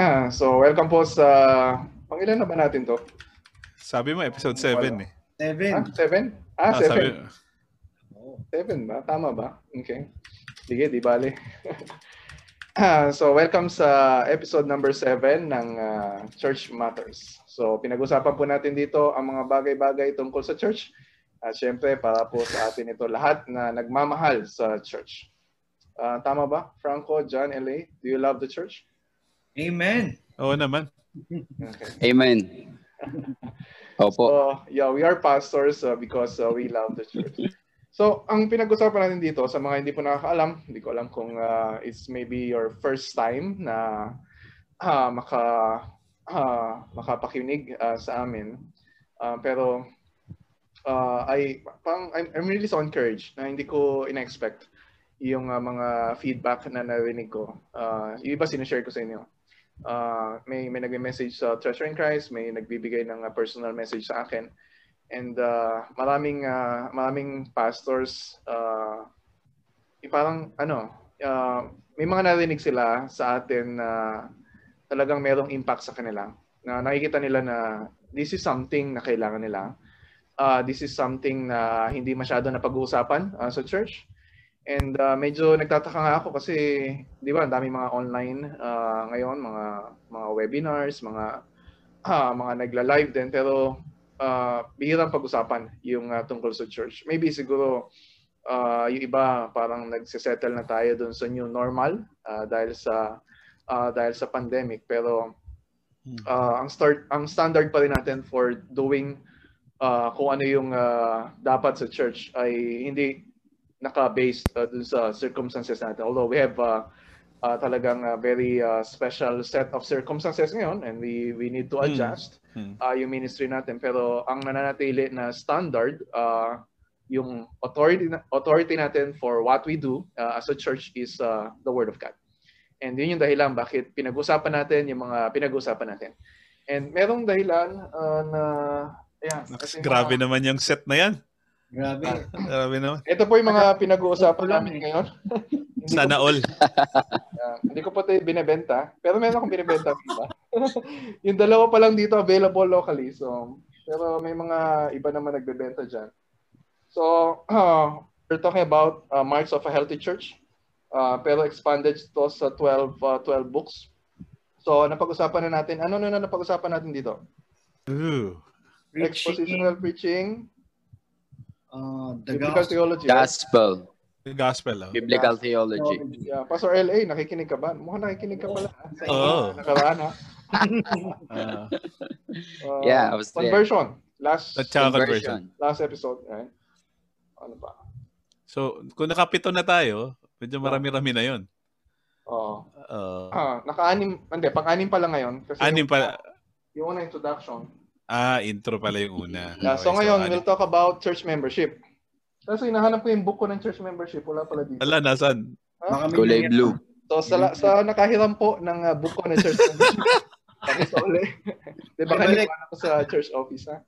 so, welcome po sa... Pangilan na ba natin to? Sabi mo, episode 7 eh. Seven. Ah, seven? Ah, Ah, seven. Oh. Seven ba? Tama ba? Okay. Sige, di bale. Ah, so, welcome sa episode number 7 ng ah, Church Matters. So, pinag-usapan po natin dito ang mga bagay-bagay tungkol sa church. At syempre, para po sa atin ito lahat na nagmamahal sa church. Ah, tama ba? Franco, John, L.A., do you love the church? Amen. Oo naman. Okay. Amen. Opo. So, yeah, we are pastors uh, because uh, we love the church. So, ang pinag-usapan natin dito, sa mga hindi po nakakaalam, hindi ko alam kung uh, it's maybe your first time na uh, maka, uh, makapakinig uh, sa amin. Uh, pero, uh, I, parang, I'm, I'm really so encouraged na hindi ko in-expect yung uh, mga feedback na narinig ko. Uh, yung iba sinishare ko sa inyo. Uh, may may nagme-message sa Treasure in Christ, may nagbibigay ng uh, personal message sa akin. And uh, maraming uh, maraming pastors uh, parang ano, uh, may mga narinig sila sa atin na talagang merong impact sa kanila. Na nakikita nila na this is something na kailangan nila. Uh, this is something na hindi masyado na pag-uusapan uh, sa church. And uh, medyo nagtataka nga ako kasi, di ba, ang dami mga online uh, ngayon, mga mga webinars, mga ah, mga nagla-live din, pero uh, bihirang pag-usapan yung uh, tungkol sa church. Maybe siguro uh, yung iba parang nagsisettle na tayo dun sa new normal uh, dahil sa uh, dahil sa pandemic, pero uh, ang start ang standard pa rin natin for doing uh, kung ano yung uh, dapat sa church ay hindi naka-based uh, dun sa circumstances natin. Although we have uh, uh, talagang a very uh, special set of circumstances ngayon and we we need to Hmm. adjust Hmm. uh, yung ministry natin. Pero ang nananatili na standard, uh, yung authority, authority natin for what we do uh, as a church is uh, the Word of God. And yun yung dahilan bakit pinag-usapan natin yung mga pinag-usapan natin. And merong dahilan uh, na... Ayan, Naks, grabe mga- naman yung set na yan. Grabe. Grabe naman. Ito po yung mga pinag-uusapan namin ngayon. Sana all. uh, hindi ko po ito binebenta, pero meron akong binebenta iba. yung dalawa pa lang dito available locally. So, pero may mga iba naman nagbebenta dyan. So, uh, we're talking about uh, Marks of a Healthy Church. Uh, pero expanded to sa 12, uh, 12 books. So, napag-usapan na natin. Ano na napag-usapan natin dito? Ooh. Expositional preaching, Uh, the biblical gospel. theology. right? Gospel. The gospel. Oh. Biblical theology. Yeah, Pastor LA, nakikinig ka ba? Mukhang nakikinig ka pala. ah. Sa Oo. nakaraan ha. Ah, Uh, Yeah, I was there. Conversion. Last saka conversion. last episode, right? Ano ba? So, kung nakapito na tayo, medyo marami-rami na yun. Oo. Uh, Ah, naka-anim, hindi, pang-anim pa lang ngayon. Kasi anim yung, pa. yung una introduction. Ah, intro pala yung una. Yeah, Okay, so ngayon, anim. we'll talk about church membership. Kasi hinahanap ko yung book ko ng church membership. Wala pala dito. Ala, nasan? May Kulay blue. So, sa, sa nakahiram po ng uh, book ko ng church membership. Tapos sa uli. Di ba Balik. kanina ako sa church office, ha?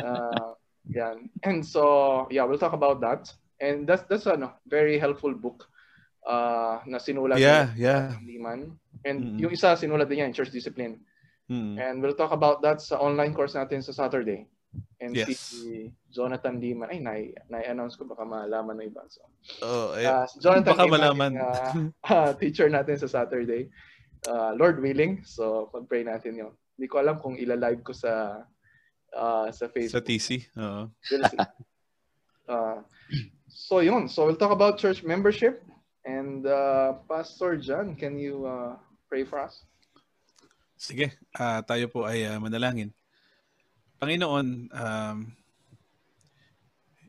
Uh, yan. And so, yeah, we'll talk about that. And that's that's ano, very helpful book uh, na sinulat Yeah, ni yeah. Lehman. And Mm-mm. yung isa sinulat din yan, Church Discipline. Hmm. And we'll talk about that sa online course natin sa Saturday. And Yes. si Jonathan Lehman, ay, nai- nai-announce ko baka malaman ng iba. So, Oh, eh, uh, si Jonathan baka Lehman, malaman. yung, uh, uh, teacher natin sa Saturday. Uh, Lord willing. So, pag-pray natin yun. Hindi ko alam kung ila-live ko sa uh, sa sa Facebook. TC. Oo. We'll see. Uh, so, yun. So, we'll talk about church membership. And uh, Pastor John, can you uh, pray for us? Sige, ah, tayo po ay ah, manalangin. Panginoon, um,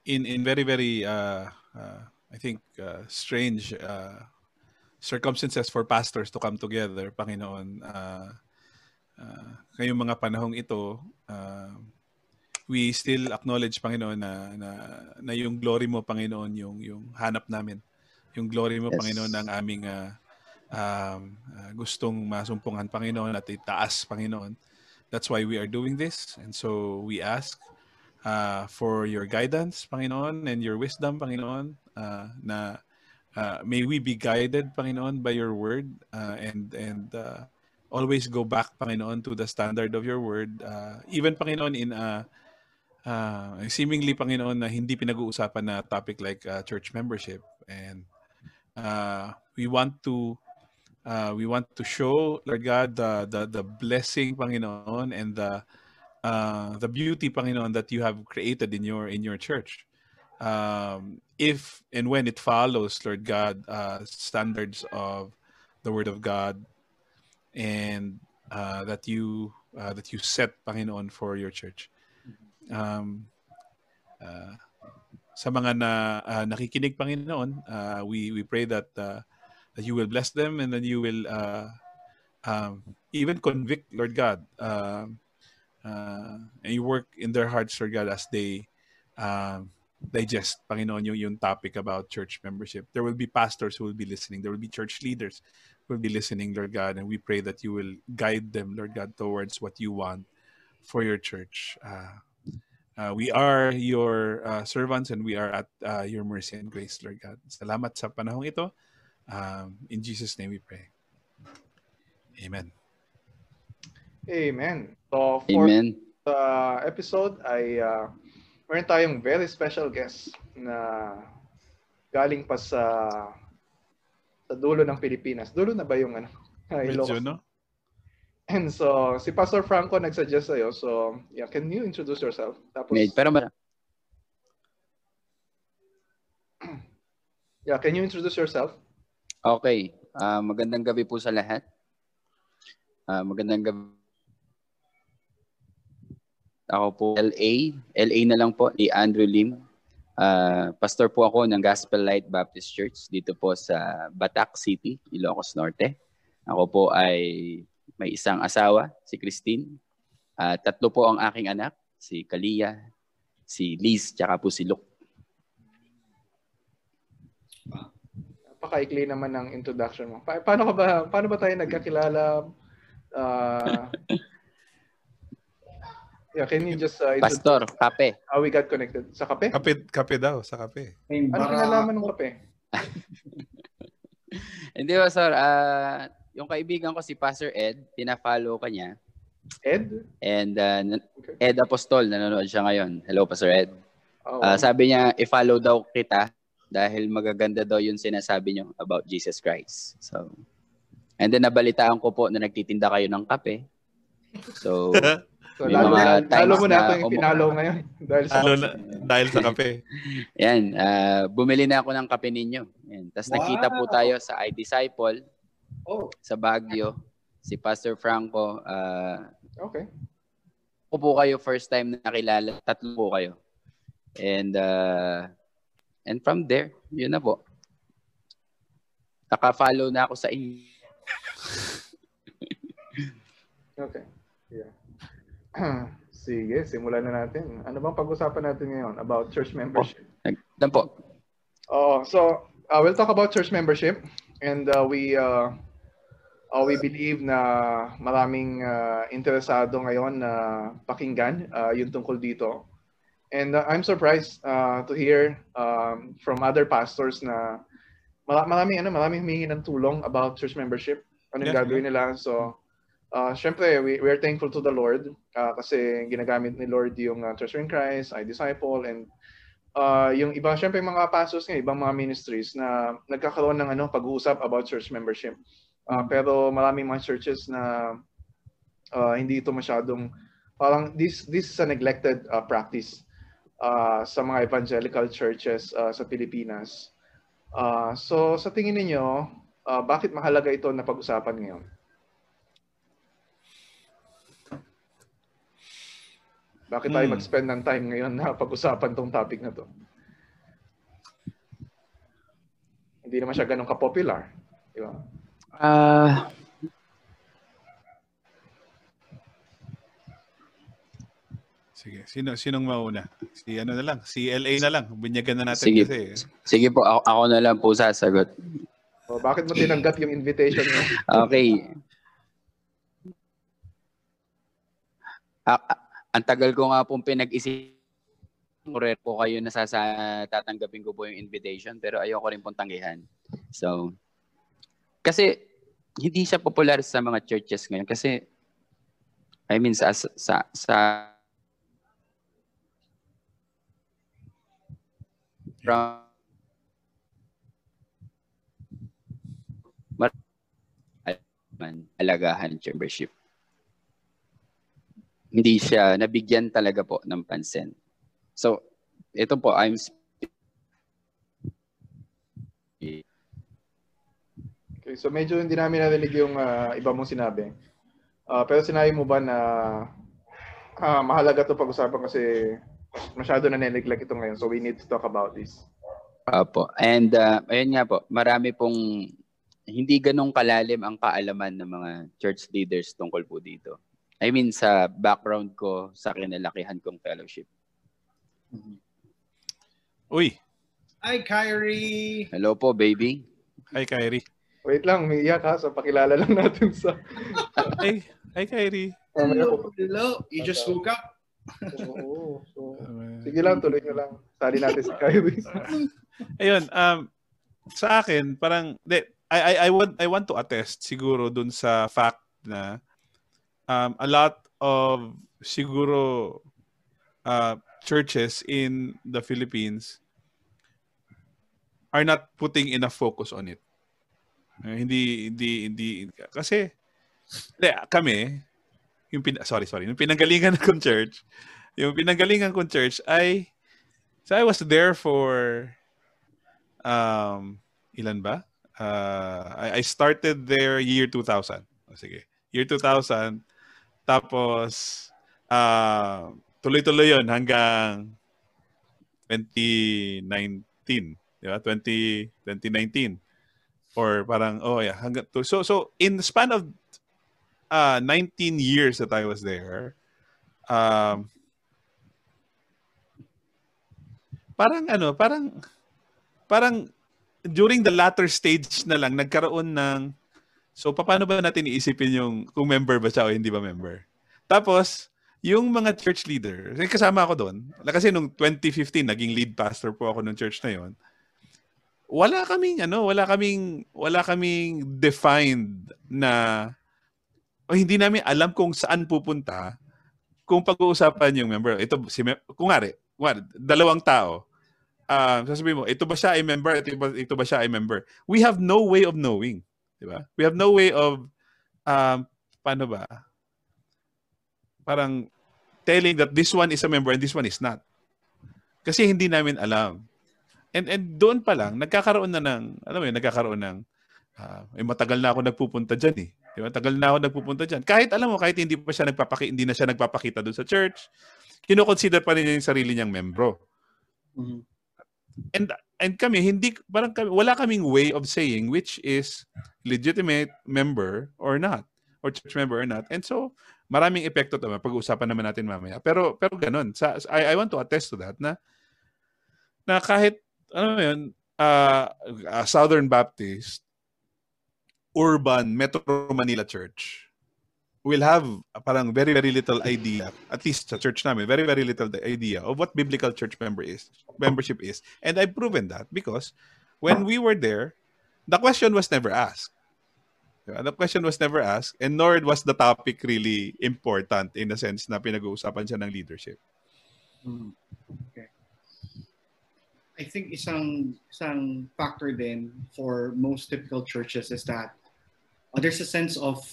in in very very uh, uh, I think uh, strange uh, circumstances for pastors to come together, Panginoon, uh, uh, ngayong mga panahong ito, uh, we still acknowledge Panginoon na, na na yung glory mo Panginoon yung yung hanap namin. Yung glory mo Yes. Panginoon ang aming ah, um, ah, gustong masumpungan Panginoon at itaas Panginoon. That's why we are doing this. And so we ask uh, for your guidance, Panginoon, and your wisdom, Panginoon, uh, na uh, may we be guided, Panginoon, by your word uh, and and uh, always go back, Panginoon, to the standard of your word. Uh, even, Panginoon, in a uh, seemingly, Panginoon, na hindi pinag-uusapan na topic like uh, church membership. And uh, we want to uh, we want to show, Lord God, the, the, the blessing, Panginoon, and the uh, the beauty, Panginoon, that you have created in your in your church. Um, if and when it follows, Lord God, uh, standards of the Word of God, and uh, that you uh, that you set, Panginoon, for your church. Um, uh, sa mga na uh, nakikinig, Panginoon, uh, we we pray that uh, you will bless them and then you will uh, um, even convict, Lord God, uh, uh, and you work in their hearts, Lord God, as they um, digest, Panginoon, yung, yung topic about church membership. There will be pastors who will be listening. There will be church leaders who will be listening, Lord God, and we pray that you will guide them, Lord God, towards what you want for your church. Uh, uh, we are your uh, servants and we are at uh, your mercy and grace, Lord God. Salamat sa panahong ito. Um, in Jesus' name we pray. Amen. Amen. So for Amen. the episode ay uh, meron tayong very special guest na galing pa sa sa dulo ng Pilipinas. Dulo na ba yung ano? Medyo, Ilocos? no? And so, si Pastor Franco nagsuggest sa'yo. So, yeah, can you introduce yourself? Tapos, May- Pero mar- yeah, can you introduce yourself? Okay. Ah, magandang gabi po sa lahat. Ah, magandang gabi. Ako po LA. LA na lang po ni Andrew Lim. Ah, pastor po ako ng Gospel Light Baptist Church dito po sa Batac City, Ilocos Norte. Ako po ay may isang asawa, si Christine. Ah, tatlo po ang aking anak, si Kalia, si Liz, tsaka po si Luke. Napakaikli naman ng introduction mo. Pa- paano ka ba paano ba tayo nagkakilala? Uh, yeah, can you just uh, Pastor, kape. how we got connected? Sa kape? Kape, kape daw, sa kape. Ano kinalaman ng kape? Hindi ba, sir? Ah, yung kaibigan ko si Pastor Ed, pina-follow ka niya. Ed? And ah, nan- Okay. Ed Apostol, nanonood siya ngayon. Hello, Pastor Ed. Oh, Ah, sabi niya, i-follow daw kita dahil magaganda daw yung sinasabi niyo about Jesus Christ. So, and then nabalitaan ko po na nagtitinda kayo ng kape. So, so, may lalo, mga na, times lalo mo na na ito yung umu- pinalo ngayon. Dahil sa na, dahil sa kape. yan, ah, bumili na ako ng kape ninyo. Yan. Tapos nakita po Wow. tayo sa iDisciple Oh, sa Baguio. Si Pastor Franco, ah, Okay. ko po kayo first time na nakilala. Tatlo po kayo. And uh, and from there, yun na po. Naka-follow na ako sa inyo. Okay. Yeah. Sige, simulan na natin. Ano bang pag-usapan natin ngayon about church membership? Yan po. Oh, so uh, we'll talk about church membership and uh, we uh, uh, we believe na maraming uh, interesado ngayon na pakinggan uh, yung tungkol dito. And uh, I'm surprised uh, to hear um, from other pastors na mara- maraming ano, maraming humingi ng tulong about church membership. Anong Yeah. gagawin nila? So uh, syempre we we are thankful to the Lord uh, kasi ginagamit ni Lord yung uh, Treasure in Christ, I Disciple and uh, yung iba, syempre yung mga pastors nga, ibang mga ministries na nagkakaroon ng ano, pag-uusap about church membership. Uh, pero maraming mga churches na uh, hindi ito masyadong, parang this, this is a neglected uh, practice uh, sa mga evangelical churches uh, sa Pilipinas. Uh, so sa tingin ninyo, uh, bakit mahalaga ito na pag-usapan ngayon? Bakit tayo Hmm. mag-spend ng time ngayon na pag-usapan tong topic na to? Hindi naman siya ganun ka-popular. Di ba? Ah, Sige, sino sinong mauna? Si ano na lang, si LA na lang. Binyagan na natin Sige. kasi. sige po, ako, ako na lang po sasagot. O, bakit mo tinanggap yung invitation mo? Okay. Ah, ah, ang tagal ko nga pong pinag-isip Correct po kayo na sasa, tatanggapin ko po yung invitation pero ayoko rin pong tanggihan. So, kasi hindi siya popular sa mga churches ngayon kasi I mean sa sa sa from man alagahan membership. Hindi siya nabigyan talaga po ng pansin. So, ito po, I'm Okay, so medyo hindi namin narinig yung uh, iba mong sinabi. Uh, pero sinabi mo ba na uh, mahalaga to pag-usapan kasi masyado na nineglect ito ngayon. So we need to talk about this. Opo. And uh, ayun nga po, marami pong hindi ganong kalalim ang kaalaman ng mga church leaders tungkol po dito. I mean, sa background ko, sa kinalakihan kong fellowship. Uy. Hi, Kyrie! Hello po, baby. Hi, Kyrie. Wait lang, umiiyak ha. So pakilala lang natin sa... Hi, hi Kyrie. Hello, hello. You just woke up? Oo. So, sige lang, tuloy nyo lang. Sali natin si Kyrie. Ayun, um, sa akin, parang, de, I, I, I, want, I want to attest siguro dun sa fact na um, a lot of siguro uh, churches in the Philippines are not putting enough focus on it. Uh, hindi hindi hindi kasi hindi, kami yung pin, sorry sorry. Yung pinanggalingan kong church yung pinanggalingan kong church ay so I was there for um ilan ba? Uh, I, I started there year 2000 oh, sige. Year 2000 tapos uh, tuloy-tuloy yon hanggang 2019 di ba? 20 2019 or parang oh yeah hanggang to so so in the span of uh 19 years that I was there. Um parang ano parang parang during the latter stage na lang nagkaroon ng so paano ba natin iisipin yung kung member ba siya o hindi ba member? Tapos yung mga church leader, kasama ako doon. Kasi nung 2015, naging lead pastor po ako ng church na yon wala kaming ano, wala kaming wala kaming defined na o hindi namin alam kung saan pupunta kung pag-uusapan yung member. Ito si kung nga, kunwari, dalawang tao. Uh, sasabihin mo, ito ba siya ay member? Ito ba, ito ba siya ay member? We have no way of knowing. Di ba? We have no way of um, paano ba? Parang telling that this one is a member and this one is not. Kasi hindi namin alam. And and doon pa lang nagkakaroon na ng alam mo yun, nagkakaroon ng uh, eh, matagal na ako nagpupunta diyan eh. Di ba? Tagal na ako nagpupunta diyan. Kahit alam mo kahit hindi pa siya nagpapaki hindi na siya nagpapakita doon sa church, kino-consider pa rin niya yung sarili niyang membro. Mm-hmm. And and kami hindi parang kami, wala kaming way of saying which is legitimate member or not or church member or not. And so maraming epekto to pag-uusapan naman natin mamaya. Pero pero ganun. Sa, I, I want to attest to that na na kahit ano yun, uh, uh, Southern Baptist, urban Metro Manila Church will have parang very very little idea at least sa church namin very very little the idea of what biblical church member is membership is. And I've proven that because when we were there the question was never asked. The question was never asked and nor was the topic really important in the sense na pinag-uusapan siya ng leadership. Mm. okay. I think isang isang factor then for most typical churches is that uh, there's a sense of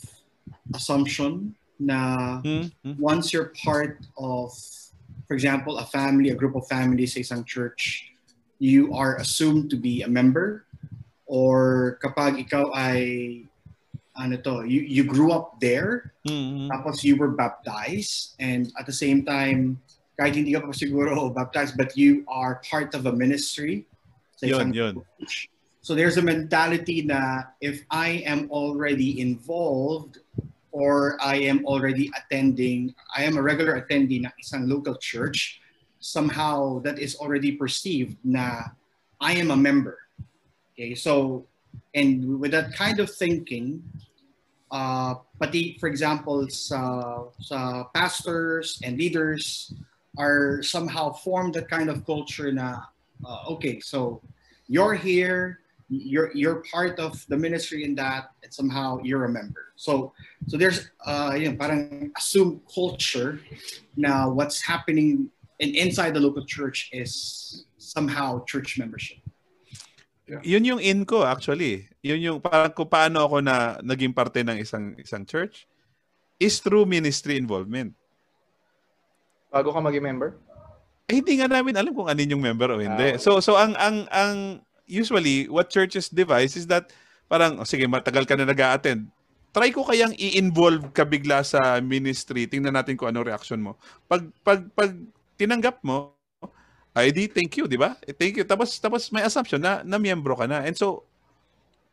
assumption na mm-hmm. once you're part of for example a family a group of families sa isang church you are assumed to be a member or kapag ikaw ay ano to you you grew up there mm-hmm. tapos you were baptized and at the same time kahit hindi ka pa siguro baptized, but you are part of a ministry. yun, yun. So there's a mentality na if I am already involved or I am already attending, I am a regular attendee ng isang local church, somehow that is already perceived na I am a member. Okay, so, and with that kind of thinking, uh, pati, for example, sa, sa pastors and leaders, are somehow formed that kind of culture na, uh, okay, so you're here, you're you're part of the ministry in that and somehow you're a member so so there's uh you know parang assumed culture now what's happening in, inside the local church is somehow church membership Yun yung in ko actually. Yun yung parang kung paano ako na naging parte ng isang isang church is through ministry involvement. Bago ka maging member? Eh, hindi nga namin alam kung ano yung member o hindi. Ah. So so ang ang ang usually what churches devise is that parang oh, sige matagal ka na nag-a-attend. Try ko kayang i-involve ka bigla sa ministry. Tingnan natin kung anong reaction mo. Pag pag pag tinanggap mo, ay di thank you, di ba? Eh, Thank you. Tapos tapos may assumption na na miyembro ka na. And so,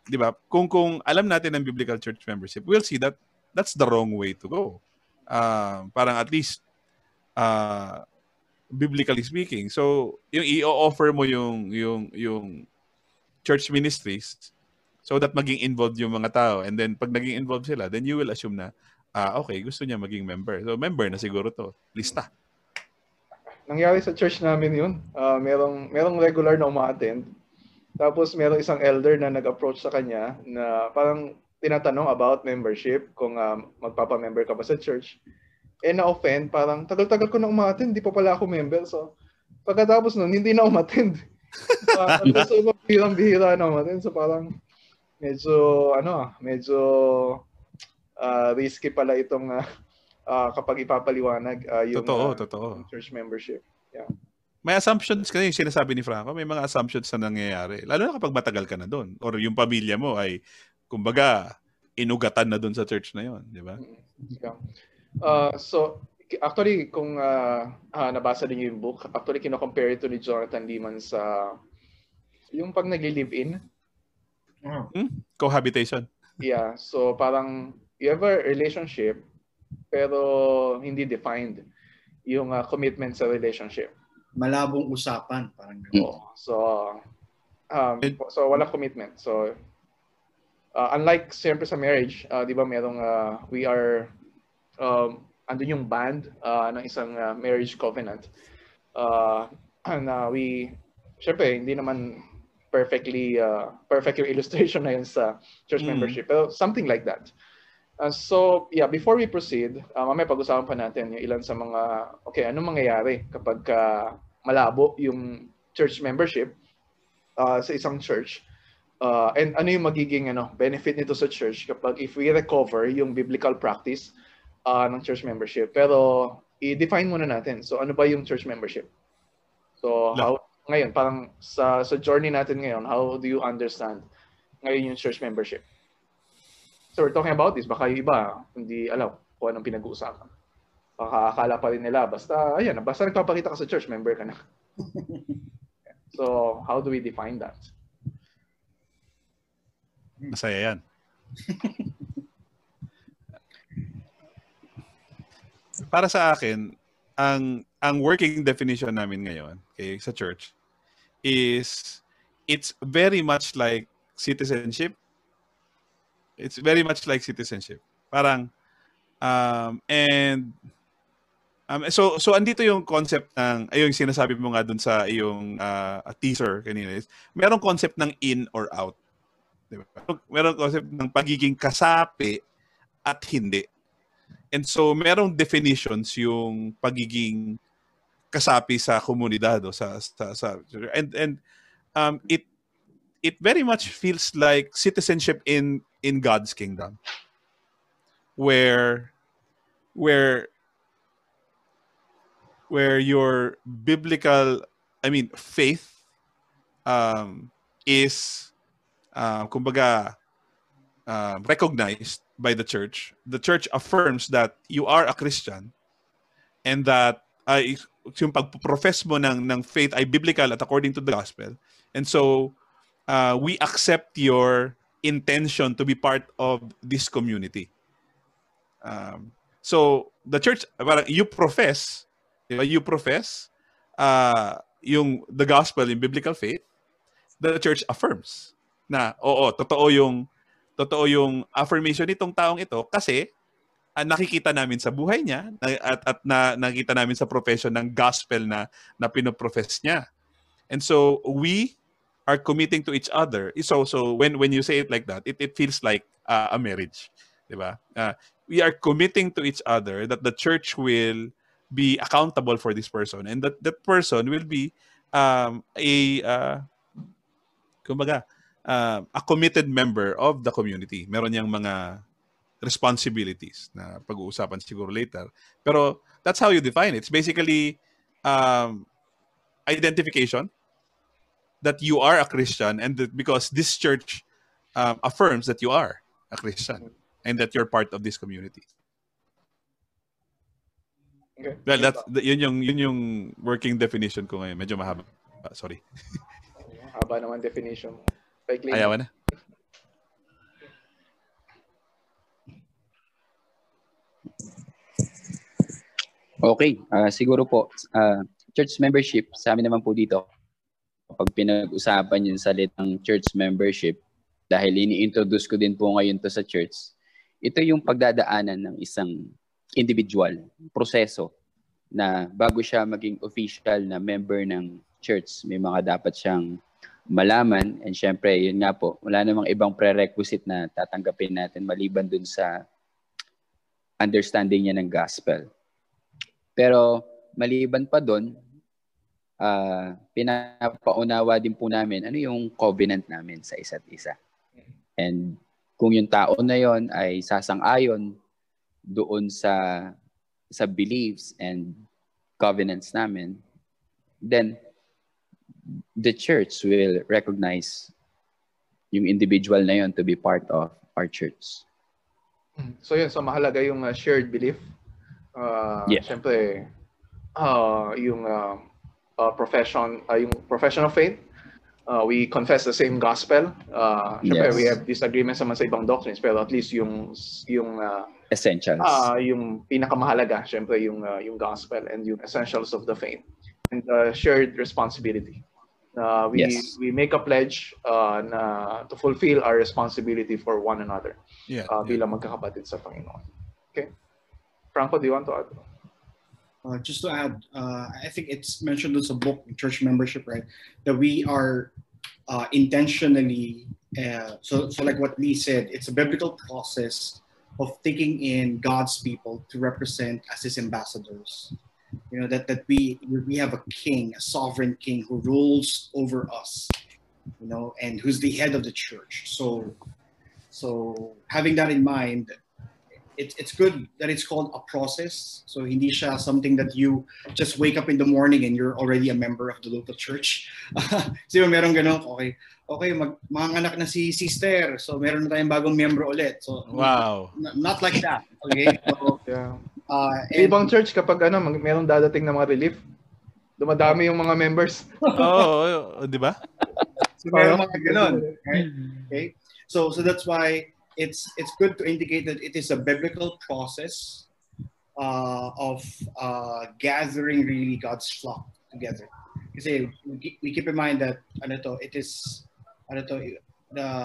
di ba? Kung kung alam natin ang biblical church membership, we'll see that that's the wrong way to go. Ah, parang at least uh, biblically speaking. So, yung i-offer mo yung yung yung church ministries so that maging involved yung mga tao and then pag naging involved sila, then you will assume na ah okay, gusto niya maging member. So member na siguro to. Lista. Nangyari sa church namin yun. Ah, merong, merong regular na uma-attend. Tapos merong isang elder na nag-approach sa kanya na parang tinatanong about membership, kung ah, magpapa-member ka ba sa church. Eh na-offend, parang tagal-tagal ko na uma-attend, di pa pala ako member. So pagkatapos nun, hindi na umattend. Parang so, bihirang-bihira na umattend. So parang medyo, ano ah, medyo ah, risky pala itong ah, ah, kapag ipapaliwanag ah, yung Totoo, ah, totoo. church membership. May assumptions kasi yung sinasabi ni Franco, may mga assumptions na nangyayari. Lalo na kapag matagal ka na doon or yung pamilya mo ay kumbaga inugatan na doon sa church na yon, di ba? Yeah. Uh, so, actually, kung uh, ah, nabasa din yung book, actually, kino-compare ito ni Jonathan Leeman sa yung pag nag-live-in. Cohabitation. Yeah. So, parang you have a relationship, pero hindi defined yung ah, commitment sa relationship. malabong usapan parang ganun. Oo. So, um, And- so walang commitment. So, uh, unlike siyempre sa marriage, uh, di ba merong uh, we are, um, andun yung band uh, ng isang uh, marriage covenant uh, na we, siyempre, hindi naman perfectly, uh, perfect yung illustration na yun sa church Mm. membership. Pero something like that. Uh, so, yeah, before we proceed, uh, mamaya pag-usapan pa natin yung ilan sa mga, okay, anong mangyayari kapag ka malabo yung church membership uh, sa isang church? Uh, and ano yung magiging ano, benefit nito sa church kapag if we recover yung biblical practice uh, ng church membership. Pero i-define muna natin. So ano ba yung church membership? So how ngayon parang sa sa journey natin ngayon, how do you understand ngayon yung church membership? So we're talking about this, baka yung iba hindi alam kung anong pinag-uusapan. Baka akala pa rin nila, basta, ayan, basta nagpapakita ka sa church, member ka na. so, how do we define that? Masaya yan. Para sa akin, ang ang working definition namin ngayon okay, sa church is it's very much like citizenship. It's very much like citizenship. Parang um, and um, so so andito yung concept ng yung sinasabi mo nga dun sa iyong uh, teaser kanina is merong concept ng in or out. Di ba? Merong concept ng pagiging kasapi at hindi. And so merong definitions yung pagiging kasapi sa komunidad o sa sa, sa and and um it it very much feels like citizenship in in God's kingdom where where where your biblical I mean faith um is uh, kumbaga uh, recognized by the church. The church affirms that you are a Christian and that ay yung pagpo-profess mo ng ng faith ay biblical at according to the gospel. And so uh, we accept your intention to be part of this community. Um, so the church parang you profess, di ba? you profess uh, yung the gospel in biblical faith. The church affirms na oo, totoo yung totoo yung affirmation nitong taong ito kasi ah, nakikita namin sa buhay niya at at na nakita namin sa profession ng gospel na na pinoprofess niya. And so we are committing to each other is also when when you say it like that, it, it feels like uh, a marriage, di ba? Uh, we are committing to each other that the church will be accountable for this person and that that person will be um, a uh, kumbaga uh, a committed member of the community. Meron niyang mga responsibilities na pag-uusapan siguro later. Pero that's how you define it. It's basically um, identification that you are a Christian and that because this church um, affirms that you are a Christian and that you're part of this community. Okay. Well, that's yun yung yun yung working definition ko ngayon. Medyo mahaba. Uh, sorry. Haba naman definition. Paikli. Ayaw na. Okay, uh, siguro po, uh, church membership, sa amin naman po dito, kapag pinag-usapan yung salitang church membership, dahil ini-introduce ko din po ngayon to sa church, ito yung pagdadaanan ng isang individual, proseso, na bago siya maging official na member ng church, may mga dapat siyang malaman. And syempre, yun nga po, wala namang ibang prerequisite na tatanggapin natin maliban dun sa understanding niya ng gospel. Pero maliban pa doon, uh, pinapaunawa din po namin ano yung covenant namin sa isa't isa. And kung yung tao na yon ay sasang-ayon doon sa sa beliefs and covenants namin, then the church will recognize yung individual na yon to be part of our church. So yun, so mahalaga yung uh, shared belief Uh, yeah. Siyempre, uh, yung uh, uh, profession, uh, yung profession of faith, uh, we confess the same gospel. Uh, Siyempre, Yes. we have disagreements naman sa ibang doctrines, pero at least yung yung uh, Essentials. ah yung pinakamahalaga, siyempre yung uh, yung gospel and yung essentials of the faith and uh, shared responsibility. Uh, we Yes. we make a pledge uh, na to fulfill our responsibility for one another Yeah. uh, yeah. bilang magkakapatid sa Panginoon. Okay? Franco, do you want to add? Uh, just to add, uh, I think it's mentioned in a book church membership, right? That we are uh, intentionally, uh, so, so like what Lee said, it's a biblical process of taking in God's people to represent as his ambassadors. You know, that, that we, we have a king, a sovereign king who rules over us, you know, and who's the head of the church. So, so having that in mind, it's it's good that it's called a process. So hindi siya something that you just wake up in the morning and you're already a member of the local church. Kasi meron ganun, okay, okay, mag, manganak na si sister. So meron na tayong bagong member ulit. So Wow. not like that. Okay? So, Yeah. uh, Sa ibang church, kapag ano, mag- merong dadating na mga relief, dumadami yung mga members. Oo, oh, di ba? So meron mga ganun. Right? Okay? So so that's why it's it's good to indicate that it is a biblical process uh, of uh, gathering really God's flock together. Kasi we keep- in mind that ano it is ano the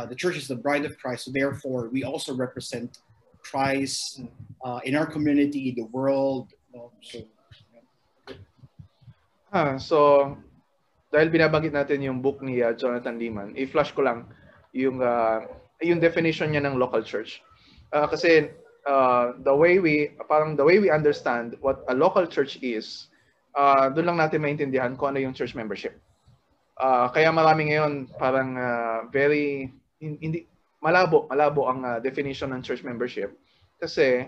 the church is the bride of Christ. So therefore, we also represent Christ uh, in our community, the world. know, so Ah, so, dahil binabanggit natin yung book ni uh, Jonathan Lehman, i-flash ko lang yung uh, yung definition niya ng local church. Ah, kasi uh, the way we parang the way we understand what a local church is, uh, doon lang natin maintindihan kung ano yung church membership. Ah, kaya marami ngayon parang ah, very hin- hindi malabo malabo ang ah, definition ng church membership kasi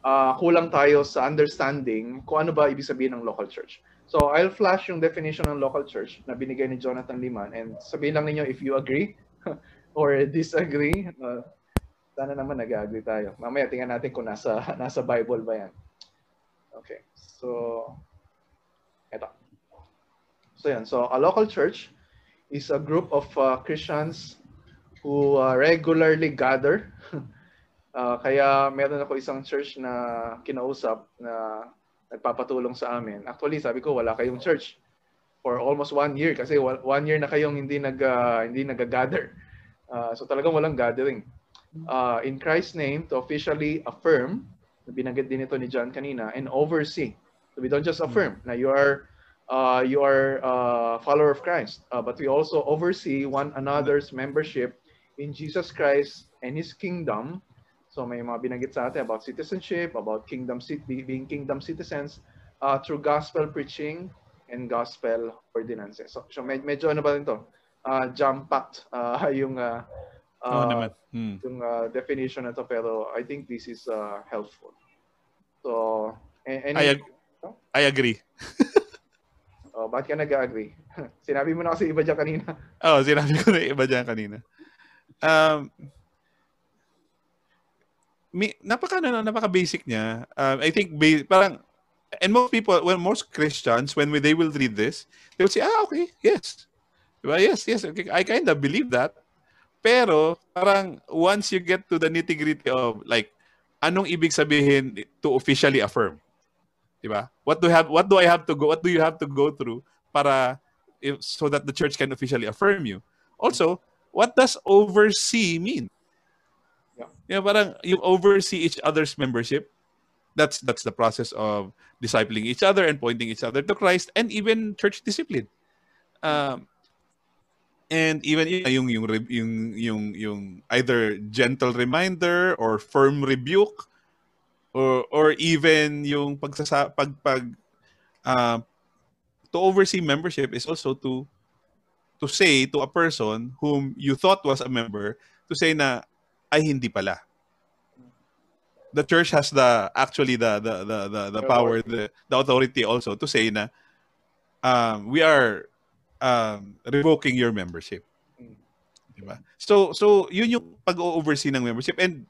ah, kulang tayo sa understanding kung ano ba ibig sabihin ng local church. So I'll flash yung definition ng local church na binigay ni Jonathan Liman and sabihin lang ninyo if you agree or disagree. Uh, sana naman nag-agree tayo. Mamaya tingnan natin kung nasa nasa Bible ba yan. Okay. So eto. So yan. So a local church is a group of uh, Christians who uh, regularly gather. Uh, kaya meron ako isang church na kinausap na nagpapatulong sa amin. Actually, sabi ko wala kayong church for almost one year kasi one year na kayong hindi nag uh, hindi nag-gather. Uh, so talagang walang gathering. Uh, in Christ's name to officially affirm, na binanggit din ito ni John kanina, and oversee. So we don't just affirm na you are uh, you are a follower of Christ, uh, but we also oversee one another's membership in Jesus Christ and His kingdom. So may mga binanggit sa atin about citizenship, about kingdom being kingdom citizens uh, through gospel preaching and gospel ordinances. So, so med- medyo ano ba rin to? Uh, jam-packed uh, yung uh, uh, Oo naman. Hmm. yung uh, definition na to pero I think this is uh, helpful. So, any, I, ag- I agree. oh, bakit ka nag-agree? Sinabi mo na kasi iba dyan kanina. Oo, oh, sinabi ko na iba dyan kanina. Um, mi, napaka, ano, napaka basic niya. Um, I think, ba- parang, and most people, well, most Christians, when we, they will read this, they will say, ah, okay, yes. Diba? Yes, yes, okay, I kind of believe that. Pero, parang, once you get to the nitty-gritty of, like, anong ibig sabihin to officially affirm? Diba? What do I have, what do I have to go, what do you have to go through para, if, so that the church can officially affirm you? Also, what does oversee mean? Yeah. Yeah, parang yung oversee each other's membership. That's that's the process of discipling each other and pointing each other to Christ and even church discipline. Um, and even yung yung yung yung yung either gentle reminder or firm rebuke or or even yung pagsasa pag pag uh, to oversee membership is also to to say to a person whom you thought was a member to say na ay hindi pala. The church has the actually the the the the, the power the, the authority also to say na um, we are um, revoking your membership. Diba? So so yun yung pag-oversee ng membership and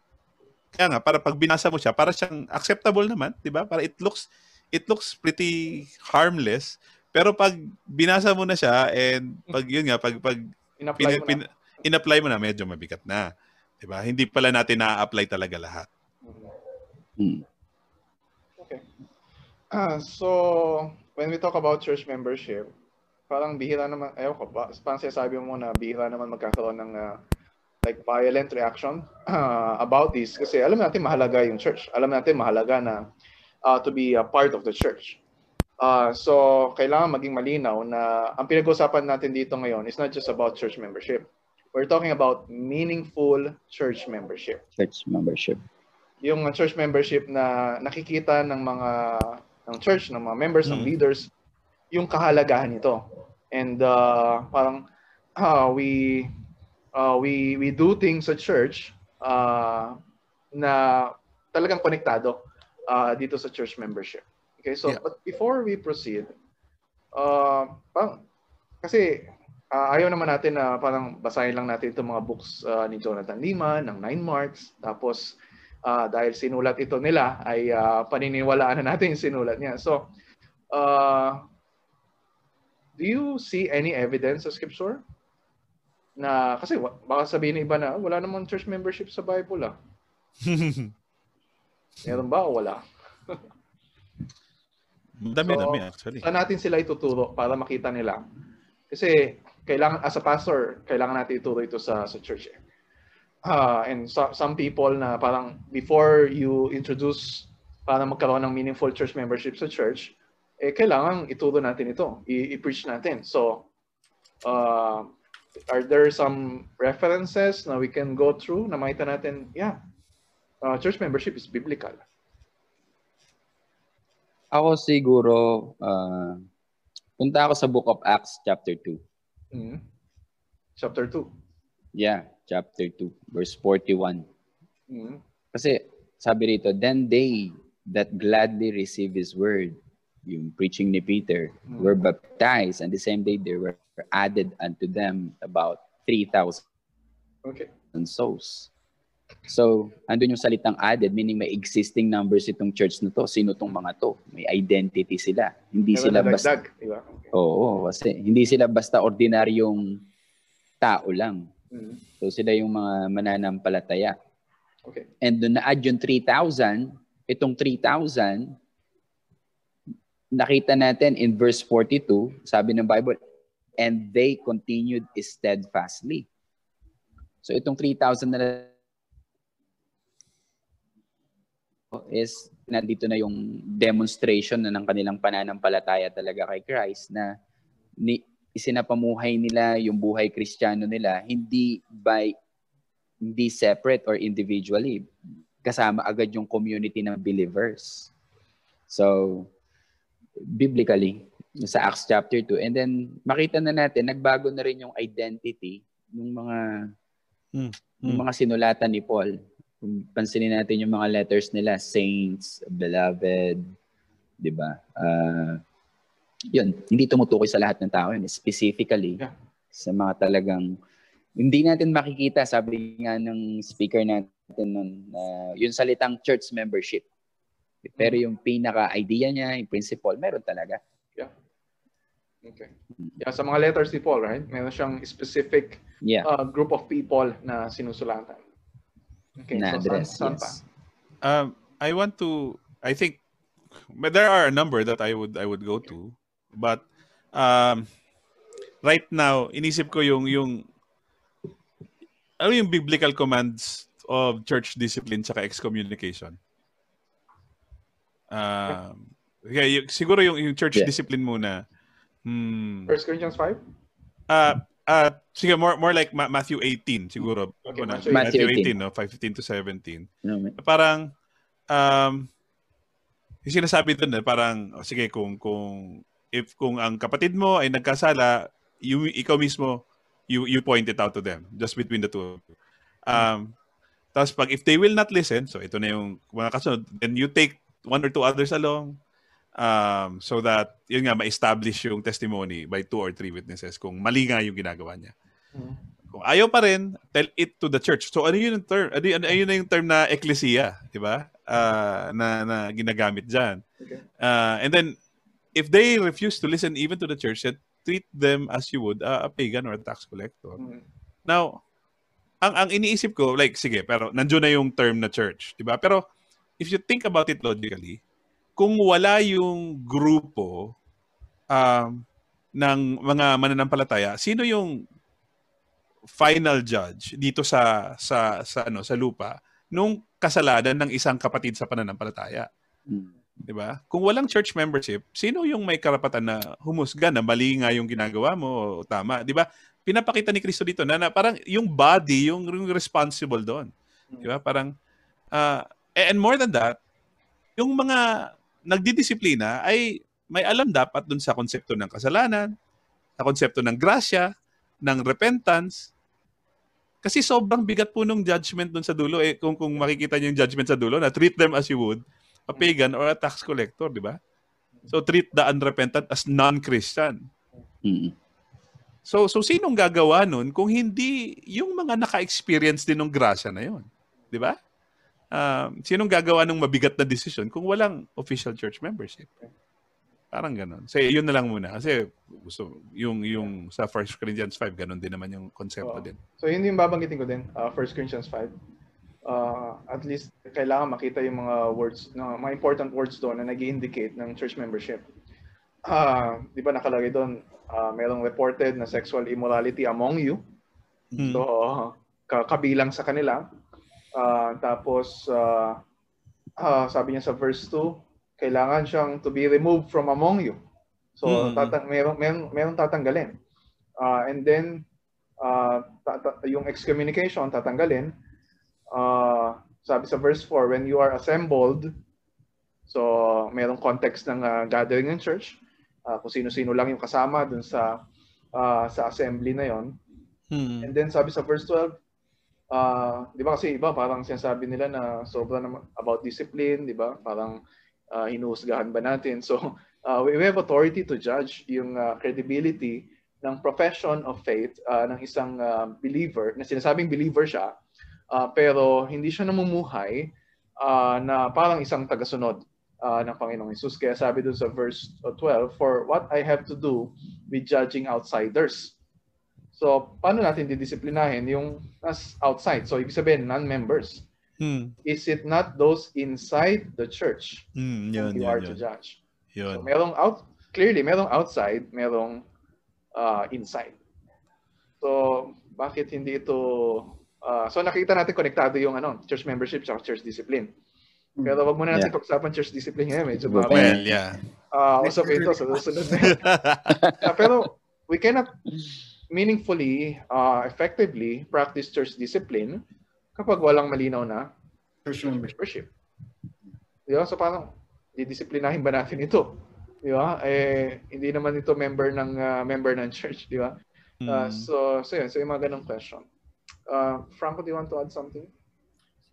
kaya nga para pag binasa mo siya para siyang acceptable naman, 'di ba? Para it looks it looks pretty harmless pero pag binasa mo na siya and pag yun nga pag pag In-apply pin, mo pin, na. in-apply mo na medyo mabigat na. 'Di ba? Hindi pala natin na-apply talaga lahat. Hmm. Okay. Ah, so, when we talk about church membership, parang bihira naman, ayaw ko, ba, parang sinasabi mo na bihira naman magkakaroon ng uh, like violent reaction uh, about this kasi alam natin mahalaga yung church. Alam natin mahalaga na uh, to be a part of the church. Uh, so, kailangan maging malinaw na ang pinag-usapan natin dito ngayon is not just about church membership. We're talking about meaningful church membership Church membership. yung church membership na nakikita ng mga ng church, ng mga members, ng Mm. leaders, yung kahalagahan nito. And uh, parang uh, we uh, we we do things sa church uh, na talagang konektado uh, dito sa church membership. Okay, so Yeah. but before we proceed, uh, parang, kasi uh, ayaw naman natin na parang basahin lang natin itong mga books uh, ni Jonathan Lima, ng Nine Marks, tapos uh, dahil sinulat ito nila, ay uh, paniniwalaan na natin yung sinulat niya. So, uh, do you see any evidence sa scripture? Na, kasi baka sabihin ng iba na, wala namang church membership sa Bible ah. Meron ba o wala? Dami-dami actually. Saan natin sila ituturo para makita nila? Kasi kailangan as a pastor, kailangan natin ituro ito sa sa church. Eh. Ah, and so, some people na parang before you introduce para magkaroon ng meaningful church membership sa church, eh kailangan ituro natin ito, i-preach natin. So, uh, are there some references na we can go through na makita natin, yeah, uh, church membership is biblical. Ako siguro, uh, punta ako sa Book of Acts chapter 2. Mhm. Chapter 2. Yeah, chapter 2, verse 41. Mhm. Kasi sabi rito, then they that gladly receive His word, yung preaching ni Peter, Hmm. were baptized, and the same day there were added unto them about 3,000 Okay. souls. So, andun yung salitang added, meaning may existing numbers itong church na to. Sino tong mga to? May identity sila. Hindi Meron sila basta... dagdag, di ba? Okay. Oo, kasi hindi sila basta ordinaryong tao lang. Mhm. So, sila yung mga mananampalataya. Okay. And doon na-add yung 3,000, itong 3,000, nakita natin in verse 42, sabi ng Bible, and they continued steadfastly. So itong 3,000 na is nandito na yung demonstration na ng kanilang pananampalataya talaga kay Christ na ni, isinapamuhay nila yung buhay kristyano nila hindi by hindi separate or individually kasama agad yung community ng believers. So biblically sa Acts chapter 2 and then makita na natin nagbago na rin yung identity ng mga Hmm. yung mga sinulatan ni Paul. Kung pansinin natin yung mga letters nila, saints, beloved, 'di ba? Uh, yun, hindi tumutukoy sa lahat ng tao yun. Specifically, Yeah. sa mga talagang hindi natin makikita, sabi nga ng speaker natin nun, uh, yung salitang church membership. Pero yung pinaka-idea niya, yung principle, meron talaga. Okay. Yeah, sa mga letters ni Paul, right? Meron siyang specific Yeah. uh, group of people na sinusulatan. Okay, na so address, saan, saan pa? yes. Um, I want to. I think, but there are a number that I would I would go to, but um, right now inisip ko yung yung ano yung biblical commands of church discipline sa excommunication. Um, yeah, yung, siguro yung, yung church Yeah. discipline muna. Hmm. 1 Corinthians 5? Uh, uh, sige, more, more like Ma- Matthew 18 siguro. Okay, Ano, Matthew Matthew 18. 18, no? 15 to 17. Ano, may- parang um yung sinasabi doon eh, parang oh, sige kung kung if kung ang kapatid mo ay nagkasala, you ikaw mismo you you point it out to them just between the two. of you. Um tapos pag if they will not listen, so ito na yung mga kasunod, then you take one or two others along um so that yun nga ma-establish yung testimony by two or three witnesses kung mali nga yung ginagawa niya. Mhm. Kung ayaw pa rin, tell it to the church. So ano yun yung term? Ano, ano, ayun na yung term na ecclesia, di ba? Ah, na, na ginagamit dyan. Okay. Ah, and then, if they refuse to listen even to the church, then treat them as you would ah, a pagan or a tax collector. Mhm. Now, ang ang iniisip ko, like, sige, pero nandiyo na yung term na church, di ba? Pero, if you think about it logically, kung wala yung grupo um, ng mga mananampalataya, sino yung final judge dito sa sa sa ano sa lupa nung kasalanan ng isang kapatid sa pananampalataya, Mm. 'di ba? Kung walang church membership, sino yung may karapatan na humusga na mali nga yung ginagawa mo o tama, 'di ba? Pinapakita ni Kristo dito na, na parang yung body yung, yung responsible doon. 'Di ba? Parang ah, and more than that, yung mga nagdidisiplina ay may alam dapat dun sa konsepto ng kasalanan, sa konsepto ng grasya, ng repentance. Kasi sobrang bigat po nung judgment dun sa dulo. Eh, kung, kung makikita niyo yung judgment sa dulo, na treat them as you would a pagan or a tax collector, di ba? So treat the unrepentant as non-Christian. Mm. So so sinong gagawa nun kung hindi yung mga naka-experience din ng grasya na yon, 'di ba? Um, sinong gagawa ng mabigat na decision kung walang official church membership? Parang ganun. So yun na lang muna kasi gusto yung yung sa 1 Corinthians 5 ganun din naman yung konsepto Oo. din. So yun yung babanggitin ko din, uh, 1 Corinthians 5. Uh, at least kailangan makita yung mga words, na mga important words doon na nag indicate ng church membership. Ah, di ba nakalagay doon, uh, merong reported na sexual immorality among you. Hmm. So, ka- kabilang sa kanila. Ah, tapos, ah, ah, sabi niya sa verse 2, kailangan siyang to be removed from among you. So, Mm. tata- meron, meron, meron tatanggalin. Ah, and then, ah, ta- ta- yung excommunication, tatanggalin. Ah, sabi sa verse 4, when you are assembled, so merong context ng ah, gathering ng church, ah, kung sino-sino lang yung kasama dun sa ah, sa assembly na yon Hmm. And then sabi sa verse 12, ah, 'di ba kasi iba parang sinasabi nila na sobra naman about discipline, 'di ba? Parang uh, hinuhusgahan ba natin? So, uh, we, have authority to judge yung ah, credibility ng profession of faith ah, ng isang ah, believer, na sinasabing believer siya, ah, pero hindi siya namumuhay ah, na parang isang tagasunod ah, ng Panginoong Isus. Kaya sabi doon sa verse 12, For what I have to do with judging outsiders. So, paano natin didisiplinahin yung nas outside? So, ibig sabihin, non-members. Hmm. Is it not those inside the church Hmm. whom Yun, you yun, are to yun. judge? Yun. So, merong out, clearly, merong outside, merong uh, inside. So, bakit hindi ito, uh, so nakita natin konektado yung ano, church membership at church discipline. Hmm. Pero wag muna natin Yeah. pag-usapan church discipline ngayon. Medyo Well, mamaya. Well, yeah. Ah, usap ito sa susunod na. Pero we cannot meaningfully, uh, effectively practice church discipline kapag walang malinaw na Church membership. Di ba? So parang, didisiplinahin ba natin ito? Di ba? Eh, hindi naman ito member ng ah, member ng church, di ba? Uh, Mm. so, so yun. So yung mga ganong question. Uh, Franco, do you want to add something?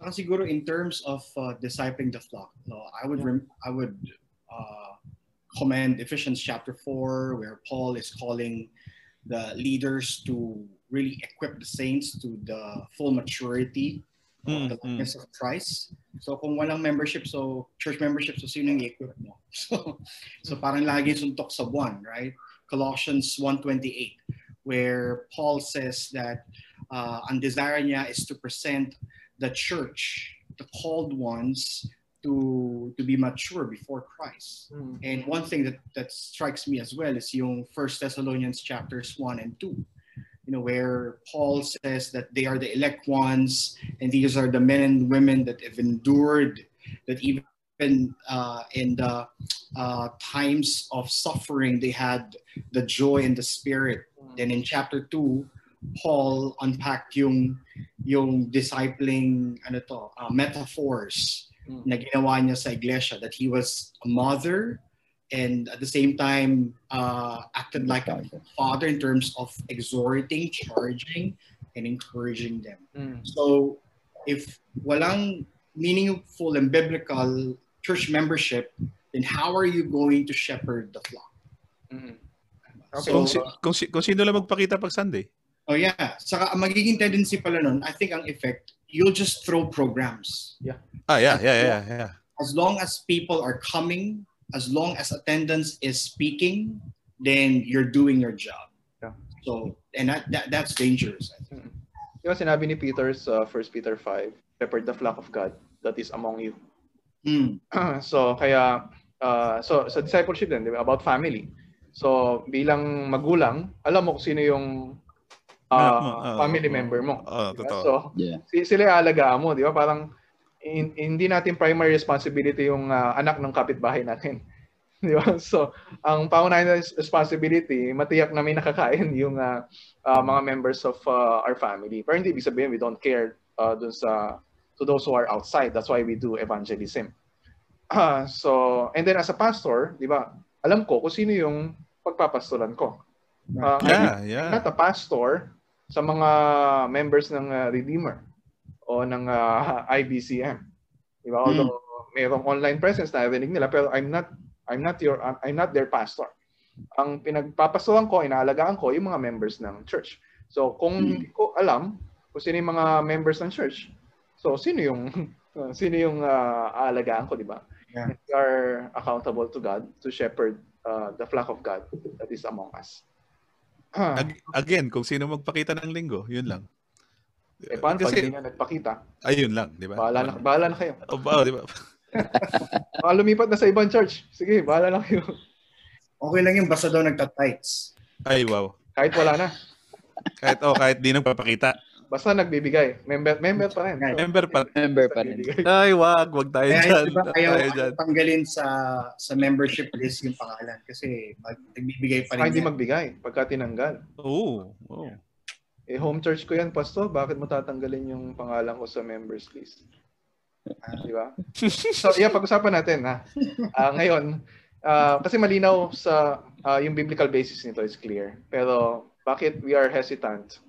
Saka siguro in terms of uh, discipling the flock, no, I would rem- I would uh, commend Ephesians chapter four, where Paul is calling the leaders to really equip the saints to the full maturity Mm, of the likeness of Christ. So kung walang membership, so church membership, so sino yung i-equip mo? So, so parang lagi suntok sa buwan, right? Colossians 1.28, where Paul says that uh, ang desire niya is to present the church, the called ones, to to be mature before Christ. And one thing that, that strikes me as well is yung First Thessalonians chapters 1 and 2, you know, where Paul says that they are the elect ones, and these are the men and women that have endured, that even uh, in the uh, times of suffering, they had the joy and the spirit. Then in chapter 2, Paul unpacked yung yung discipling ano to, uh, metaphors Mm. na ginawa niya sa iglesia that he was a mother and at the same time uh, acted like a father in terms of exhorting, charging, and encouraging them. Mm. So if walang meaningful and biblical church membership, then how are you going to shepherd the flock? Mm. Okay. kung, So, si, kung, si, kung sino lang magpakita pag Sunday. oh yeah. Saka ang magiging tendency pala nun, I think ang effect, you'll just throw programs. Yeah. Ah, yeah, yeah, yeah, yeah. As long as people are coming, as long as attendance is speaking, then you're doing your job. Yeah. So, and that, that that's dangerous. I think. Di ba sinabi ni Peter sa 1 Peter 5, shepherd the flock of God that is among you. Mm. so kaya uh, so sa discipleship din, di ba, about family. So bilang magulang, alam mo kung sino yung uh, mo, ah, family oo. member mo. Oo, di ba? totoo. So Yeah. si- sila yung alagaan mo, di ba? Parang hin- hindi natin primary responsibility yung ah, anak ng kapitbahay natin. Di ba? So, ang pangunahing res- responsibility, matiyak na may nakakain yung ah, ah, mga members of ah, our family. Pero hindi ibig sabihin we don't care uh, dun sa to those who are outside. That's why we do evangelism. Ah, so, and then as a pastor, di ba, alam ko kung sino yung pagpapastoran ko. Ah, I'm Yeah, yeah. not a pastor sa mga members ng uh, Redeemer o ng uh, IBCM. Di ba? Although mayroong online presence na narinig nila pero I'm not I'm not your I'm not their pastor. Ang pinagpapastoran ko, inaalagaan ko yung mga members ng church. So kung Mm. hindi ko alam kung sino yung mga members ng church, so sino yung sino yung uh, aalagaan ko, di ba? Yeah. We are accountable to God to shepherd uh, the flock of God that is among us. Ah. Ag- again, kung sino magpakita ng linggo, yun lang. Eh, paano pag Kasi, hindi nga nagpakita? ayun lang, di ba? Bahala na, bahala na kayo. O, ba, di ba? Baka lumipat na sa ibang church. Sige, bahala na kayo. Okay lang yung basta daw nagtatights. Ay, wow. Kahit wala na. Kahit, oh, kahit di nagpapakita. Basta nagbibigay. Member, member pa rin. So, Member pa. Member pa rin. Ay, wag, wag tayo Kaya dyan. diba, ayaw tayo dyan. tanggalin sa sa membership list yung pangalan kasi mag, nagbibigay pa Saka rin hindi magbigay pagka tinanggal. Oo. oo. Eh, home church ko yan, pastor. Bakit mo tatanggalin yung pangalan ko sa members list? Ah, Di ba? So, yeah, pag-usapan natin. Ha? Ah, ngayon, ah, kasi malinaw sa ah, yung biblical basis nito is clear. Pero bakit we are hesitant?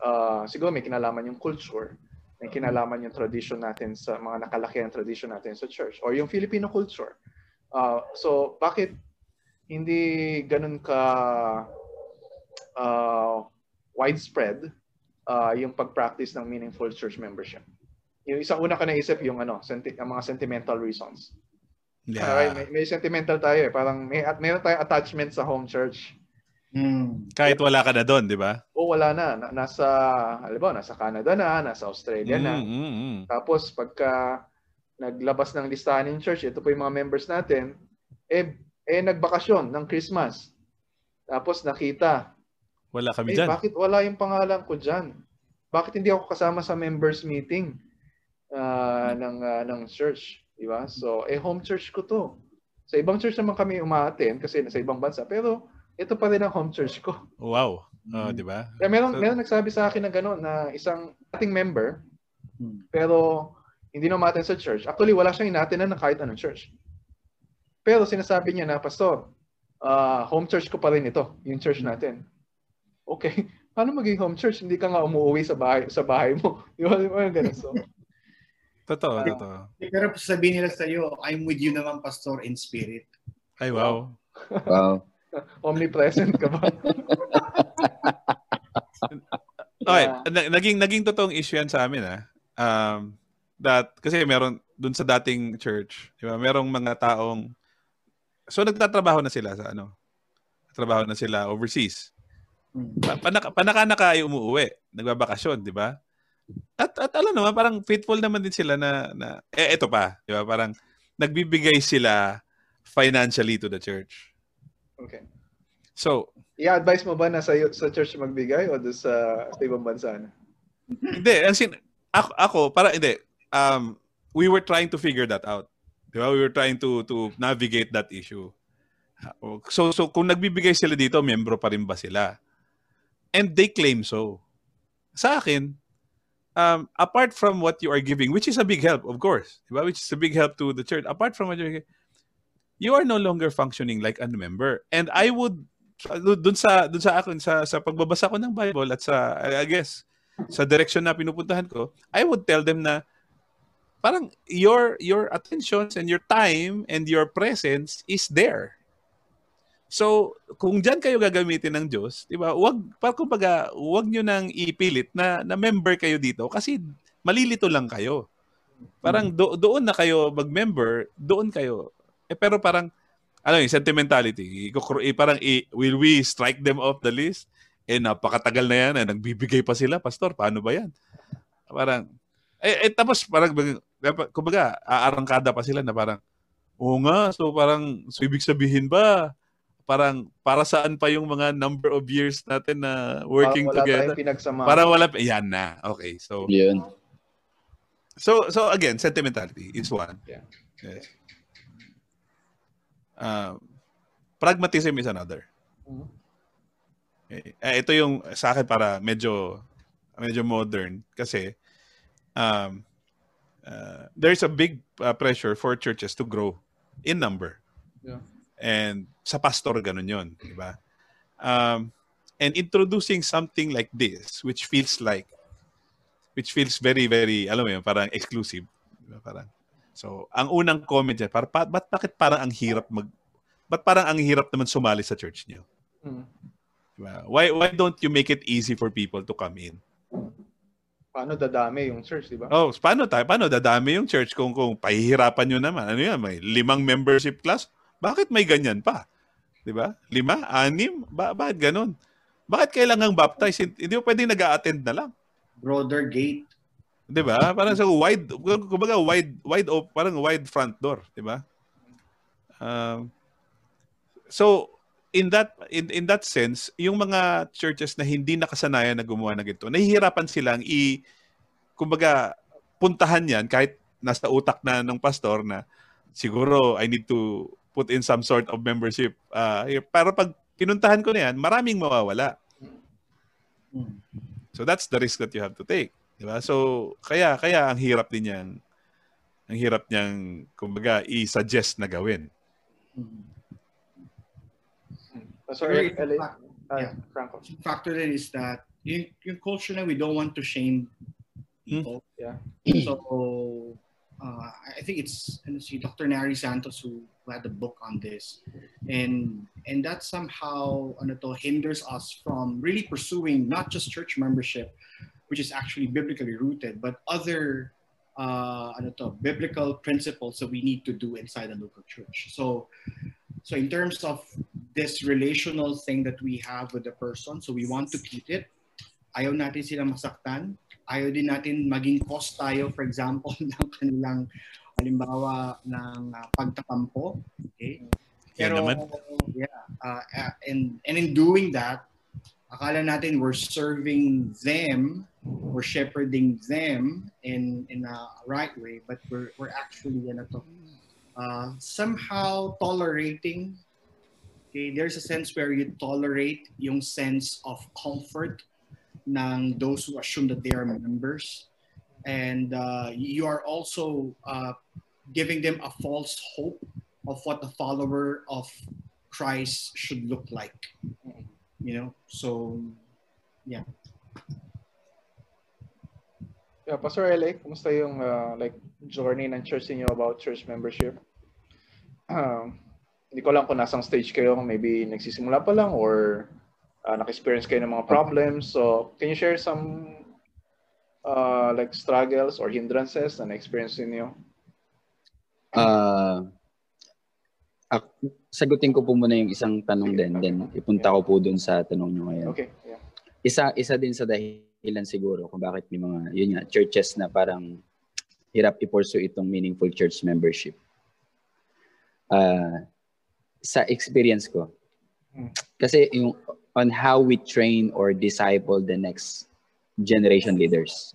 Ah, siguro may kinalaman yung culture, may kinalaman yung tradition natin sa mga nakalakihan tradition natin sa church or yung Filipino culture. Ah, so bakit hindi ganun ka ah, widespread ah, yung pag-practice ng meaningful church membership? Yung isang una ka naisip yung ano, senti- ang mga sentimental reasons. Yeah. Alright, may, may sentimental tayo eh. Parang may at meron tayong attachment sa home church. Hmm. Kahit wala ka na doon, di ba? O wala na, na nasa halimbawa nasa Canada na, nasa Australia na. Mm, mm, mm. Tapos pagka naglabas ng listahan ng church, ito po yung mga members natin, eh eh nagbakasyon ng Christmas. Tapos nakita, Wala kami eh dyan. bakit wala yung pangalan ko diyan? Bakit hindi ako kasama sa members meeting ah, ng ah, ng church? Di ba? So, eh, home church ko to. Sa ibang church naman kami umaaten kasi nasa ibang bansa. Pero, ito pa rin ang home church ko. Wow. Oh, di ba? Kaya meron, So- meron nagsabi sa akin na gano'n na isang ating member, Hmm. pero hindi na umaten sa church. Actually, wala siyang inatenan ng kahit anong church. Pero sinasabi niya na, Pastor, ah, home church ko pa rin ito, yung church natin. Okay, paano maging home church? Hindi ka nga umuwi sa bahay, sa bahay mo. Di ba? Ganun. So, Totoo, Ah. totoo. Pero sabihin nila sa iyo, I'm with you naman, Pastor, in spirit. Ay, wow. Wow. omnipresent ka ba? Okay, Yeah. na- naging naging totoong issue yan sa amin ah. Um that kasi meron dun sa dating church, di ba? Merong mga taong so nagtatrabaho na sila sa ano. Trabaho na sila overseas. Pa- Panaka, panaka ay umuwi, nagbabakasyon, di ba? At at alam naman parang faithful naman din sila na na eh ito pa, di ba? Parang nagbibigay sila financially to the church. Okay. So, I-advise mo ba na sa, sa church magbigay o sa, sa ibang bansa na? Hindi, as in, ako, ako para hindi, um, we were trying to figure that out. Di ba? We were trying to to navigate that issue. So, so kung nagbibigay sila dito, membro pa rin ba sila? And they claim so. Sa akin, um, apart from what you are giving, which is a big help, of course, di ba? which is a big help to the church, apart from what you're you are no longer functioning like a member. And I would, dun sa, dun sa akin, sa, sa pagbabasa ko ng Bible at sa, I guess, sa direction na pinupuntahan ko, I would tell them na parang your your attentions and your time and your presence is there. So, kung diyan kayo gagamitin ng Diyos, 'di ba? Wag para kumbaga, wag niyo nang ipilit na na member kayo dito kasi malilito lang kayo. Parang do, doon na kayo mag-member, doon kayo. Eh pero parang ano yung sentimentality. Ikukro- eh, parang i- will we strike them off the list? Eh napakatagal na yan, eh, nagbibigay pa sila, pastor, paano ba yan? Parang eh, eh tapos parang dapat- kumbaga aarangkada pa sila na parang oo nga, so parang so ibig sabihin ba parang para saan pa yung mga number of years natin na working Parang wala together? pinagsama. Para wala yan na. Okay. So Yun. So so again, sentimentality is one. Yeah. Yes. Um, pragmatism is another. Mhm. Okay. Eh, ito yung sa akin para medyo medyo modern kasi um, uh, there's a big uh, pressure for churches to grow in number. Yeah. And sa pastor ganun 'yon, di ba? Um, and introducing something like this which feels like which feels very very alam mo yun, parang exclusive, di ba? Parang So, ang unang comment dyan, para, pa, ba't, bakit parang ang hirap mag, ba't parang ang hirap naman sumali sa church niyo? Hmm. Diba? Why, why don't you make it easy for people to come in? Paano dadami yung church, di ba? Oh, paano tayo? Paano dadami yung church kung, kung pahihirapan nyo naman? Ano yan? May limang membership class? Bakit may ganyan pa? Di ba? Lima? Anim? Ba bakit ganun? Bakit kailangang baptize? Hindi mo pwedeng nag-a-attend na lang. Brother Gate. 'Di ba? Parang sa wide kumbaga wide wide op, parang wide front door, 'di ba? Um, so in that in in that sense, yung mga churches na hindi nakasanayan na gumawa ng ganito, nahihirapan silang i kumbaga puntahan 'yan kahit nasa utak na ng pastor na siguro I need to put in some sort of membership. Uh, pero pag pinuntahan ko na 'yan, maraming mawawala. Hmm. So that's the risk that you have to take. Di ba? So, kaya, kaya ang hirap din yan. Ang hirap niyang, kumbaga, i-suggest na gawin. Hmm. So, Pero LA, ah, yeah. Franco. Factor din is that yung, yung culture na we don't want to shame people. Yeah. So uh, I think it's ano, si Dr. Nari Santos who, who had a book on this, and and that somehow ano to hinders us from really pursuing not just church membership, which is actually biblically rooted, but other uh, ano to biblical principles that we need to do inside the local church. So so in terms of this relational thing that we have with the person, so we want to keep it. Ayaw natin sila masaktan ayaw din natin maging cost tayo, for example, ng kanilang halimbawa ng uh, pagtatampo. Okay? Naman. yeah, uh, uh, and, and in doing that, akala natin we're serving them we're shepherding them in in a right way, but we're we're actually ano to, uh, somehow tolerating. Okay, there's a sense where you tolerate yung sense of comfort ng those who assume that they are members, and uh, you are also uh, giving them a false hope of what a follower of Christ should look like. You know, so yeah. Yeah, Pastor LA, kumusta yung uh, like journey ng church niyo about church membership? Um, hindi ko lang kung nasang stage kayo, maybe nagsisimula pa lang or uh, naka-experience kayo ng mga problems. So, can you share some uh, like struggles or hindrances na na-experience niyo? Uh, sagutin ko po muna yung isang tanong din, then ipunta ko po dun sa tanong nyo ngayon. Okay, yeah. Isa, isa din sa dahilan siguro kung bakit may mga, yun nga, churches na parang hirap i-pursue itong meaningful church membership. Uh, sa experience ko, Hmm. kasi yung on how we train or disciple the next generation leaders.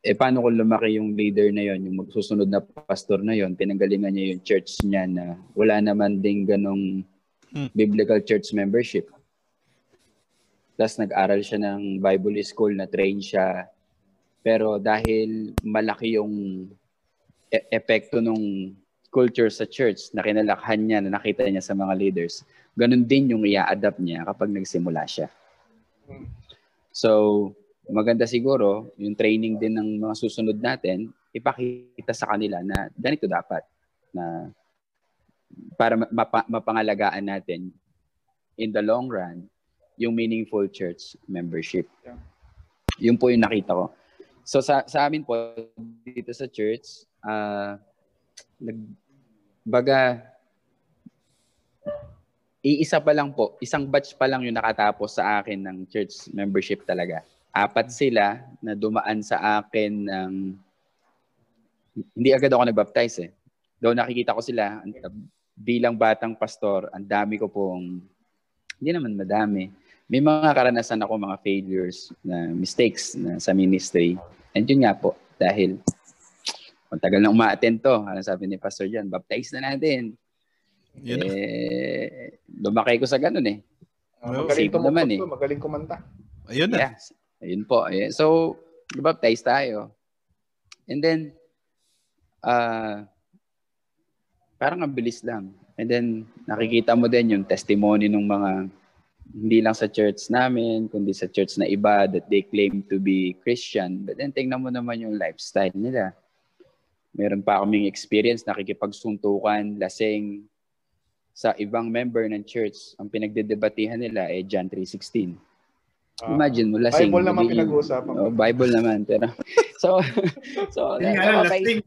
Eh, paano kung lumaki yung leader na yon, yung magsusunod na pastor na yon, pinanggalingan niya yung church niya na wala naman ding ganong Hmm. biblical church membership. Tapos nag-aral siya ng Bible school, na train siya. Pero dahil malaki yung e- epekto ng culture sa church na kinalakhan niya, na nakita niya sa mga leaders, ganun din yung i-adapt niya kapag nagsimula siya. So, maganda siguro, yung training din ng mga susunod natin, ipakita sa kanila na ganito dapat na para mapa, mapangalagaan natin in the long run yung meaningful church membership. Yeah. Yun po yung nakita ko. So sa sa amin po dito sa church, ah nag baga iisa pa lang po, isang batch pa lang yung nakatapos sa akin ng church membership talaga. Apat sila na dumaan sa akin ng hindi agad ako nag-baptize eh. Though nakikita ko sila bilang batang pastor, ang dami ko pong hindi naman madami. May mga karanasan ako, mga failures, na mistakes na sa ministry. And yun nga po, dahil kung tagal na uma-attend to, ano sabi ni Pastor John, baptize na natin. Yun know? eh, lumaki ko sa ganun eh. Well, magaling tumukod naman eh. magaling kumanta. Ayun na. Yes. Ayun po. Ayun. So, baptize tayo. And then, uh, parang ang bilis lang. And then, nakikita mo din yung testimony ng mga hindi lang sa church namin, kundi sa church na iba that they claim to be Christian. But then, tingnan mo naman yung lifestyle nila. Meron pa kaming experience, nakikipagsuntukan, lasing sa ibang member ng church. Ang pinagdedebatihan nila ay John 3.16. Ah, Imagine mo, lasing. Bible naman hindi- pinag-uusapan. Oh, Bible naman. Pero, so, so, napapais- lasting.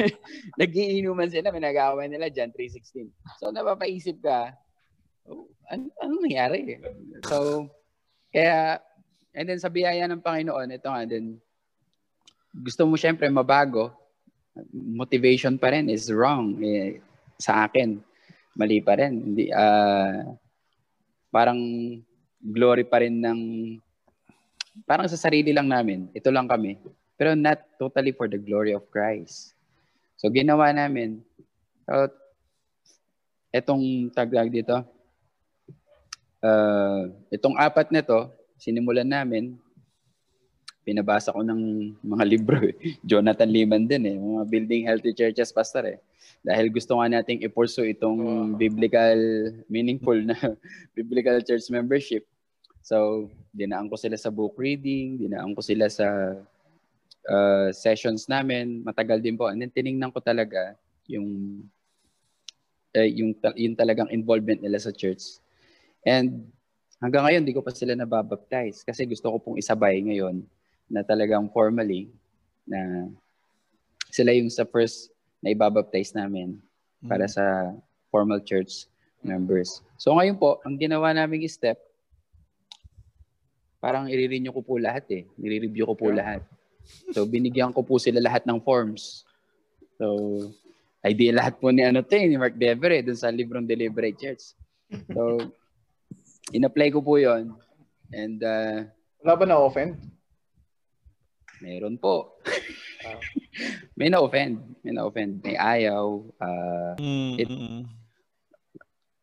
nagiinuman sila, pinag-aaway nila John 3.16. So, napapaisip ka, oh, ano, ano nangyari? So, kaya, and then sa biyaya ng Panginoon, ito nga, then, gusto mo syempre mabago, motivation pa rin is wrong. Eh, sa akin, mali pa rin. Hindi, ah, parang glory pa rin ng, parang sa sarili lang namin. Ito lang kami. Pero not totally for the glory of Christ. So ginawa namin, so, etong taglag dito, uh, itong apat na to, sinimulan namin, pinabasa ko ng mga libro. eh. Jonathan Liman din eh, mga Building Healthy Churches Pastor eh. Dahil gusto nga nating i-pursue itong biblical, meaningful na biblical church membership. So, dinaan ko sila sa book reading, dinaan ko sila sa uh, sessions namin, matagal din po. And then tiningnan ko talaga yung eh, yung yung talagang involvement nila sa church. And hanggang ngayon di ko pa sila nababaptize kasi gusto ko pong isabay ngayon na talagang formally na sila yung sa first na ibabaptize namin para sa formal church members. So ngayon po, ang ginawa naming step, parang i-renew ko po lahat eh. Nire-review ko po Yeah. lahat. So binigyan ko po sila lahat ng forms. So idea lahat po ni ano to eh, ni Mark Dever eh, dun sa librong Deliberate Church. So in-apply ko po yon And uh, Wala ba na-offend? Meron po. Ah. may na-offend. May na-offend. May ayaw. ah, Mm, It- mm,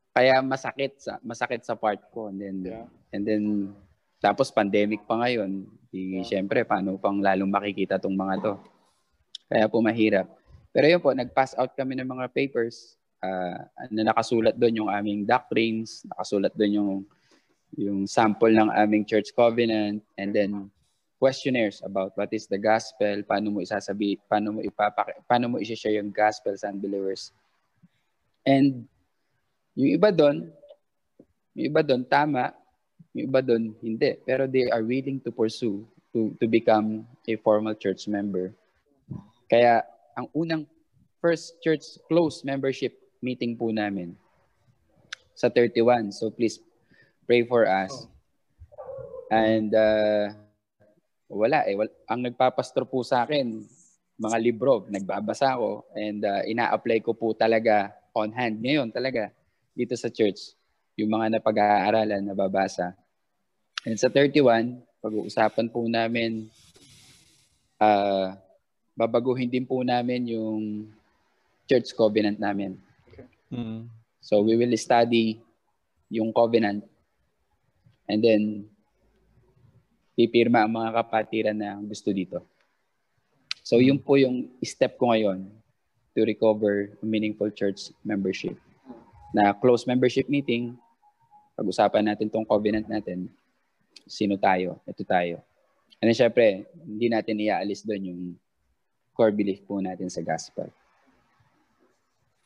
kaya masakit sa masakit sa part ko and then Yeah. and then tapos pandemic pa ngayon di Yeah. syempre paano pang lalong makikita tong mga to kaya po mahirap pero yun po nag-pass out kami ng mga papers ah, na nakasulat doon yung aming doctrines nakasulat doon yung yung sample ng aming church covenant and then questionnaires about what is the gospel paano mo isasabi paano mo ipapaki paano mo i-share yung gospel sa unbelievers and yung iba doon, yung iba doon tama, yung iba doon hindi. Pero they are willing to pursue to to become a formal church member. Kaya ang unang first church close membership meeting po namin sa 31. So please pray for us. And uh, wala eh. Wal- ang nagpapastor po sa akin, mga libro, nagbabasa ako and uh, ina-apply ko po talaga on hand ngayon talaga dito sa church yung mga napag-aaralan nababasa. And sa 31, pag-uusapan po namin uh, babaguhin din po namin yung church covenant namin. mm. So we will study yung covenant and then pipirma ang mga kapatiran na gusto dito. So yun po yung step ko ngayon to recover meaningful church membership. Na close membership meeting, pag-usapan natin tong covenant natin, sino tayo, ito tayo. And then syempre, hindi natin iaalis doon yung core belief po natin sa gospel.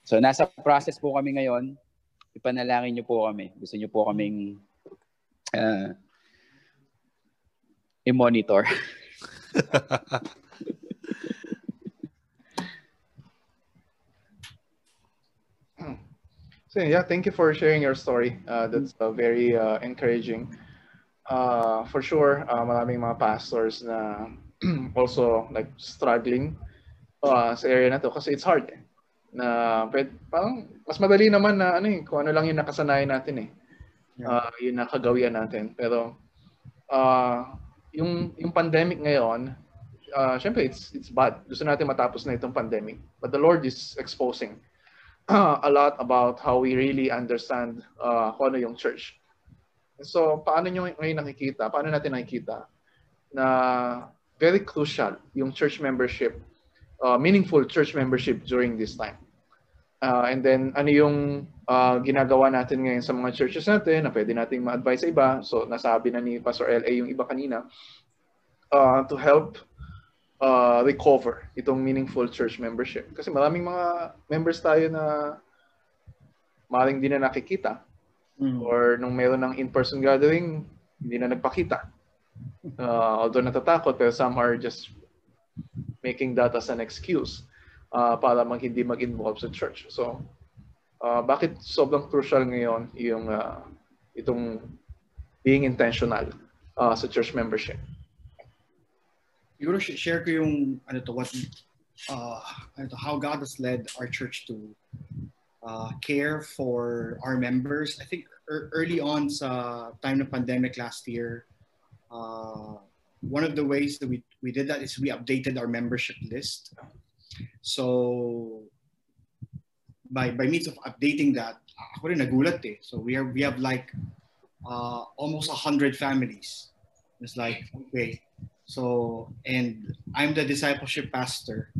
So nasa process po kami ngayon. Ipanalangin niyo po kami. Gusto niyo po kaming uh, i-monitor. So yeah, thank you for sharing your story. Uh, that's uh, very uh, encouraging. Uh, for sure, uh, maraming mga pastors na also like struggling uh, sa area na to kasi it's hard eh. Na pwede, parang mas madali naman na ano eh, kung ano lang yung nakasanayan natin eh. Uh, yung nakagawian natin. Pero uh, yung yung pandemic ngayon, uh, syempre it's it's bad. Gusto natin matapos na itong pandemic. But the Lord is exposing a lot about how we really understand uh, kung ano yung church. So, paano nyo ngayon nakikita, paano natin nakikita na very crucial yung church membership, uh, meaningful church membership during this time. Uh, and then, ano yung uh, ginagawa natin ngayon sa mga churches natin na pwede nating ma-advise sa iba. So, nasabi na ni Pastor L.A. yung iba kanina uh, to help uh, recover itong meaningful church membership. Kasi maraming mga members tayo na maring di na nakikita Mm. or nung meron ng in-person gathering, hindi na nagpakita. Uh, although natatakot, pero some are just making that as an excuse uh, para mag hindi mag-involve sa church. So, uh, bakit sobrang crucial ngayon yung uh, itong being intentional uh, sa church membership? siguro sh- share ko yung ano to what uh ano to, how God has led our church to uh, care for our members. I think er- early on sa time ng pandemic last year, uh, one of the ways that we, we did that is we updated our membership list. So by by means of updating that, ako rin nagulat eh. So we are we have like uh, almost a hundred families. It's like okay, so and I'm the discipleship pastor.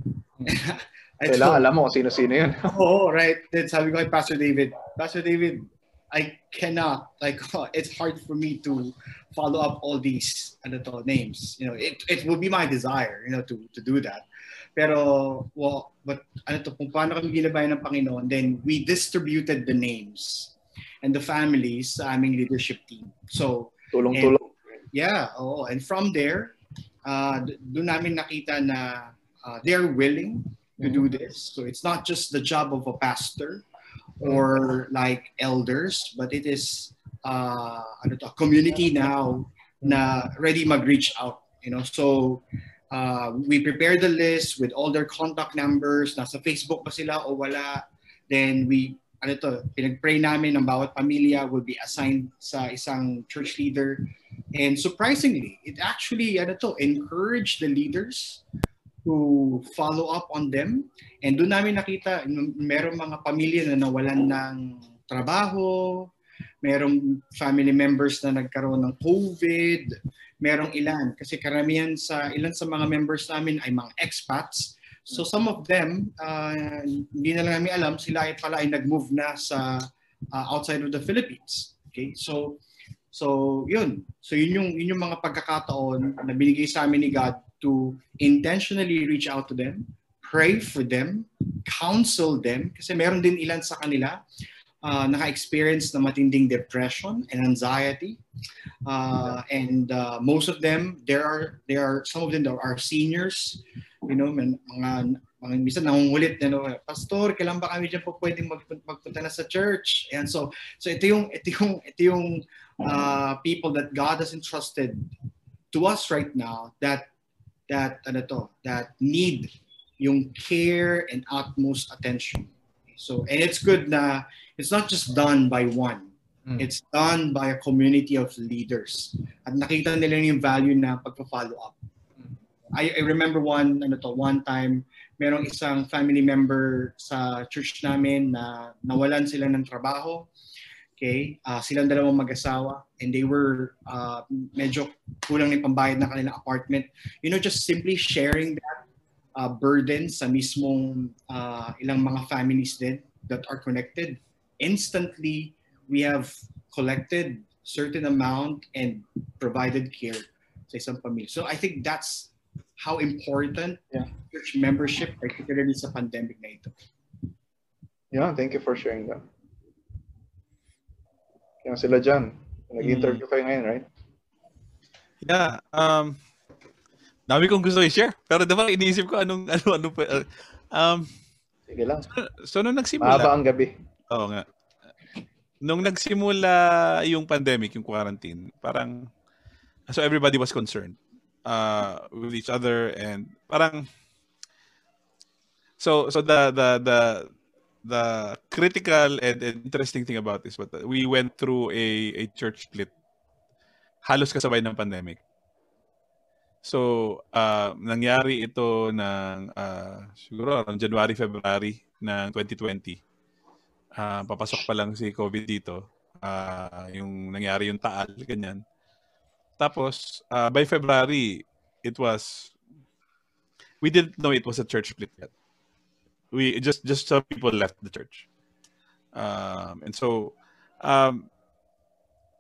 Kailangan so- alam mo kung sino-sino yun. Oo, right. Then sabi ko kay Pastor David, Pastor David, I cannot, like, it's hard for me to follow up all these ano to, names. You know, it, it would be my desire, you know, to, to do that. Pero, well, but ano to, kung paano kami ginabayan ng Panginoon, then we distributed the names and the families sa aming leadership team. So, Tulong-tulong. Yeah, oo. And from there, uh, doon namin nakita na uh, they're willing to do this. So it's not just the job of a pastor or like elders, but it is uh, ano to, a community now na ready mag-reach out. You know, so uh, we prepare the list with all their contact numbers. Nasa Facebook ba sila o wala? Then we ano to, pinag-pray namin ng bawat pamilya will be assigned sa isang church leader. And surprisingly, it actually, ano to, encourage the leaders to follow up on them. And doon namin nakita, meron mga pamilya na nawalan ng trabaho, merong family members na nagkaroon ng COVID, merong ilan. Kasi karamihan sa, ilan sa mga members namin ay mga expats. So some of them, uh, hindi na lang namin alam, sila ay pala ay nag-move na sa uh, outside of the Philippines. Okay? So, so yun. So yun yung, yun yung mga pagkakataon na binigay sa amin ni God to intentionally reach out to them, pray for them, counsel them, kasi meron din ilan sa kanila uh, naka-experience na matinding depression and anxiety. Uh, and uh, most of them, there are, there are, some of them are seniors, you know, mga, mga minsan nangungulit na, no, Pastor, kailan ba kami dyan po pwedeng magpunta, magpunta na sa church? And so, so ito yung, ito yung, ito yung uh, people that God has entrusted to us right now that that ano to, that need yung care and utmost attention. So, and it's good na it's not just done by one. Mm. It's done by a community of leaders. At nakita nila yung value na pagpa-follow up. Mm. I, I remember one ano to, one time merong isang family member sa church namin na nawalan sila ng trabaho Okay? Uh, silang dalawang mag-asawa and they were uh, medyo kulang ng pambayad na kanilang apartment. You know, just simply sharing that uh, burden sa mismong uh, ilang mga families din that are connected. Instantly, we have collected certain amount and provided care sa isang pamilya. So I think that's how important yeah. church membership, particularly sa pandemic na ito. Yeah, thank you for sharing that. Yung sila dyan. Nag-interview mm. kayo ngayon, right? Yeah. Um, dami kong gusto i-share. Pero diba iniisip ko anong, ano, ano pa. Uh, um, Sige lang. So, so nung nagsimula. Mahaba ang gabi. Oo nga. Nung nagsimula yung pandemic, yung quarantine, parang, so everybody was concerned uh, with each other and parang, so, so the, the, the, the critical and interesting thing about this, but we went through a, a church split halos kasabay ng pandemic. So, uh, nangyari ito ng uh, siguro around January, February ng 2020. Uh, papasok pa lang si COVID dito. Uh, yung nangyari yung taal, ganyan. Tapos, uh, by February, it was, we didn't know it was a church split yet we just just some people left the church. Um, and so um,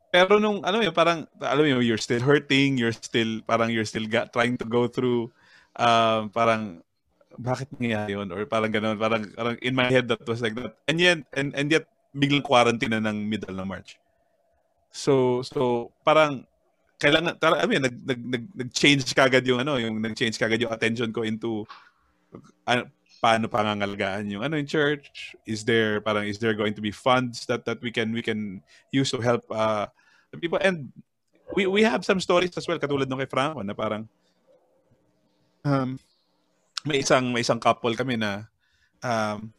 pero nung ano yun, parang alam mo you're still hurting, you're still parang you're still got, trying to go through um, parang bakit nangyayari yun? Or parang ganoon parang, parang in my head that was like that. And yet and, and yet biglang quarantine na ng middle ng March. So so parang kailangan I mean nag nag nag, nag-change kagad yung ano yung nag-change kagad yung attention ko into ano, paano pangangalagaan yung ano in church? Is there parang is there going to be funds that that we can we can use to help uh people? And we we have some stories as well katulad nung kay Franco na parang um may isang may isang couple kami na um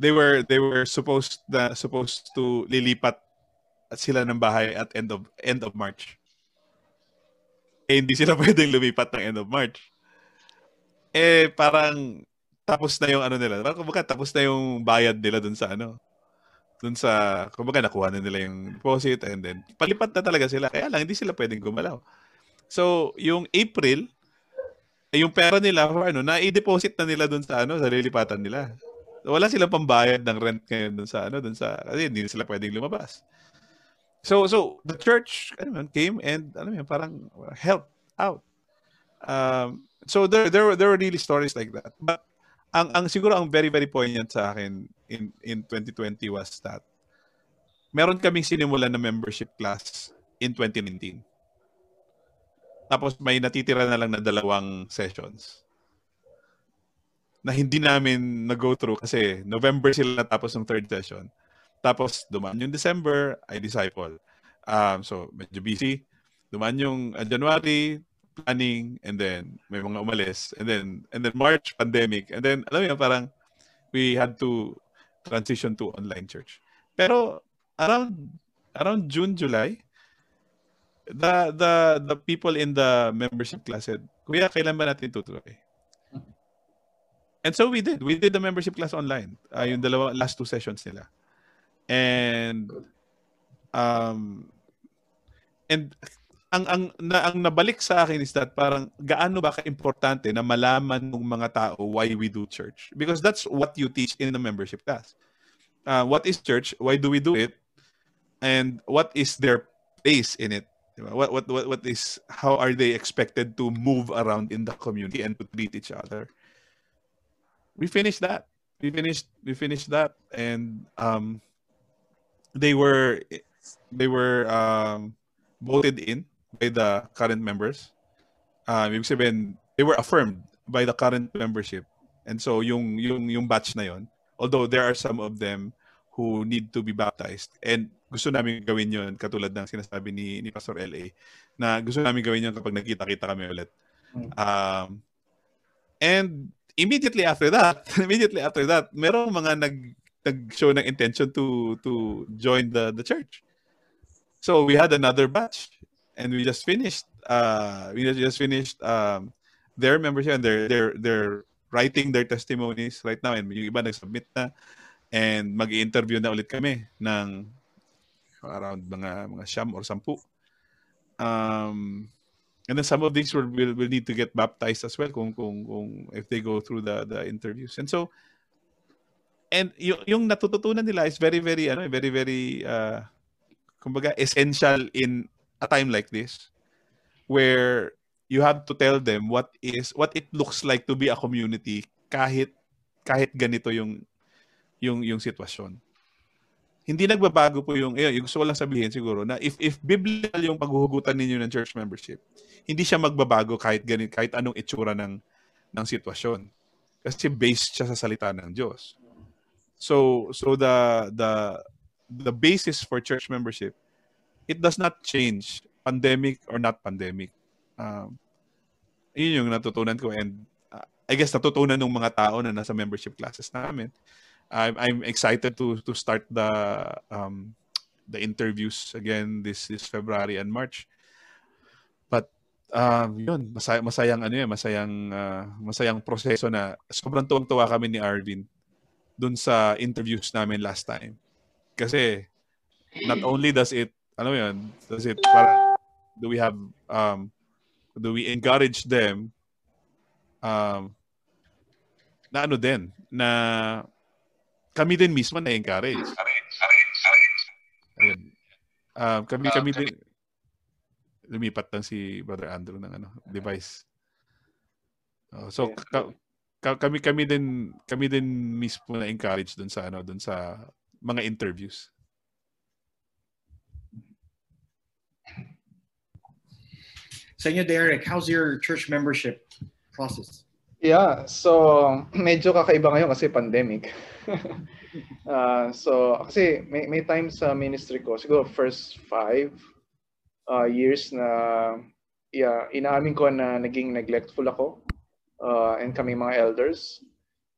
they were they were supposed na supposed to lilipat at sila ng bahay at end of end of March. Eh, hindi sila pwedeng lumipat ng end of March eh parang tapos na yung ano nila. Parang kumbaga tapos na yung bayad nila dun sa ano. Dun sa, kumbaga nakuha na nila yung deposit and then palipat na talaga sila. Kaya lang hindi sila pwedeng gumalaw. So, yung April, yung pera nila, ano, na-i-deposit na nila dun sa ano, sa lilipatan nila. Wala silang pambayad ng rent ngayon dun sa ano, dun sa kasi hindi sila pwedeng lumabas. So so the church ano, came and ano yun, parang help out. Um, so there there there were really stories like that. But ang ang siguro ang very very poignant sa akin in in 2020 was that meron kaming sinimulan na membership class in 2019. Tapos may natitira na lang na dalawang sessions na hindi namin na-go through kasi November sila natapos ng third session. Tapos dumaan yung December, I disciple. Um, so medyo busy. Dumaan yung uh, January, planning and then may mga umalis and then and then March pandemic and then alam mo parang we had to transition to online church. Pero around around June, July, the the the people in the membership class said, "Kuya, kailan ba natin tutuloy?" And so we did. We did the membership class online. Uh, yung dalawa last two sessions nila. And um and ang ang na, ang nabalik sa akin is that parang gaano ba ka-importante na malaman ng mga tao why we do church because that's what you teach in the membership class. Uh, what is church? Why do we do it? And what is their place in it? What what what what is how are they expected to move around in the community and to treat each other? We finished that. We finished we finished that and um they were they were um voted in by the current members. Sabihin, they were affirmed by the current membership. And so yung yung yung batch na yon, although there are some of them who need to be baptized and gusto namin gawin yon katulad ng sinasabi ni ni Pastor LA na gusto namin gawin yon kapag nagkita-kita kami ulit. Um, and immediately after that, immediately after that, merong mga nag nag-show ng intention to to join the the church. So we had another batch and we just finished uh we just finished um their membership and they're they're they're writing their testimonies right now and yung iba nag-submit na and mag-interview na ulit kami ng around mga mga siyam or sampu. Um and then some of these will, will will need to get baptized as well kung kung kung if they go through the the interviews. And so and yung, yung natututunan nila is very very ano very very uh kumbaga essential in a time like this where you have to tell them what is what it looks like to be a community kahit kahit ganito yung yung yung sitwasyon. Hindi nagbabago po yung eh yung gusto ko lang sabihin siguro na if if biblical yung paghuhugutan ninyo ng church membership, hindi siya magbabago kahit ganit kahit anong itsura ng ng sitwasyon. Kasi based siya sa salita ng Diyos. So so the the the basis for church membership it does not change pandemic or not pandemic. Um, yun yung natutunan ko and uh, I guess natutunan ng mga tao na nasa membership classes namin. I'm, I'm excited to to start the um, the interviews again this this February and March. But um, yun, masay, masayang ano yun, masayang uh, masayang proseso na sobrang tuwang-tuwa kami ni Arvin dun sa interviews namin last time. Kasi not only does it ano yun, does it, para, do we have, um, do we encourage them, um, na ano din, na kami din mismo na-encourage. Ayun. Um, kami, kami din, lumipat lang si Brother Andrew ng ano, device. Uh, so, ka, ka, kami kami din kami din mismo na encourage dun sa ano dun sa mga interviews. Sa inyo, Derek, how's your church membership process? Yeah, so medyo kakaiba ngayon kasi pandemic. Uh, so kasi may, may time sa ministry ko, siguro first five uh, years na yeah, inaamin ko na naging neglectful ako uh, and kami mga elders.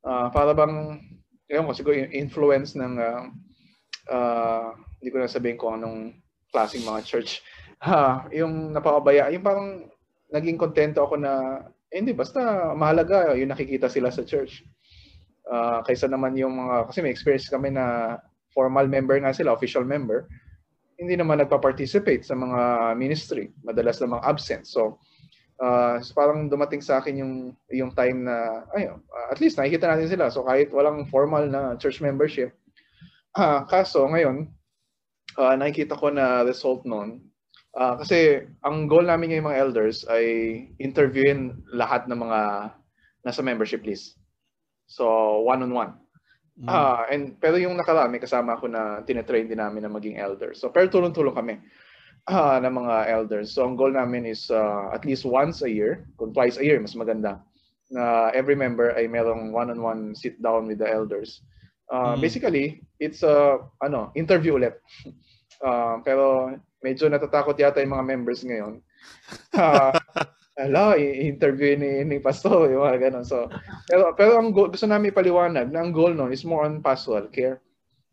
Uh, para bang, yun ko, siguro influence ng, uh, uh, hindi ko na sabihin kung anong klaseng mga church ha, yung napakabaya, yung parang naging kontento ako na, eh, hindi, basta mahalaga yung nakikita sila sa church. Uh, kaysa naman yung mga, kasi may experience kami na formal member nga sila, official member, hindi naman nagpa-participate sa mga ministry. Madalas namang absent. So, uh, parang dumating sa akin yung yung time na ayun, at least nakikita natin sila. So kahit walang formal na church membership, uh, kaso ngayon uh, nakikita ko na result noon Uh, kasi ang goal namin ngayong mga elders ay interviewin lahat ng mga nasa membership list. So, one-on-one. Mm. Uh, and, pero yung nakarami, kasama ako na tinetrain din namin na maging elders. So, pero tulong-tulong kami uh, ng mga elders. So, ang goal namin is uh, at least once a year, kung twice a year, mas maganda, na every member ay merong one-on-one sit down with the elders. Uh, mm. Basically, it's a ano, interview ulit. Uh, pero medyo natatakot yata yung mga members ngayon. Uh, Ala, i-interview ni, ni pastor, yung mga ganun. So, pero, pero ang goal, gusto namin ipaliwanag na ang goal nun is more on pastoral care.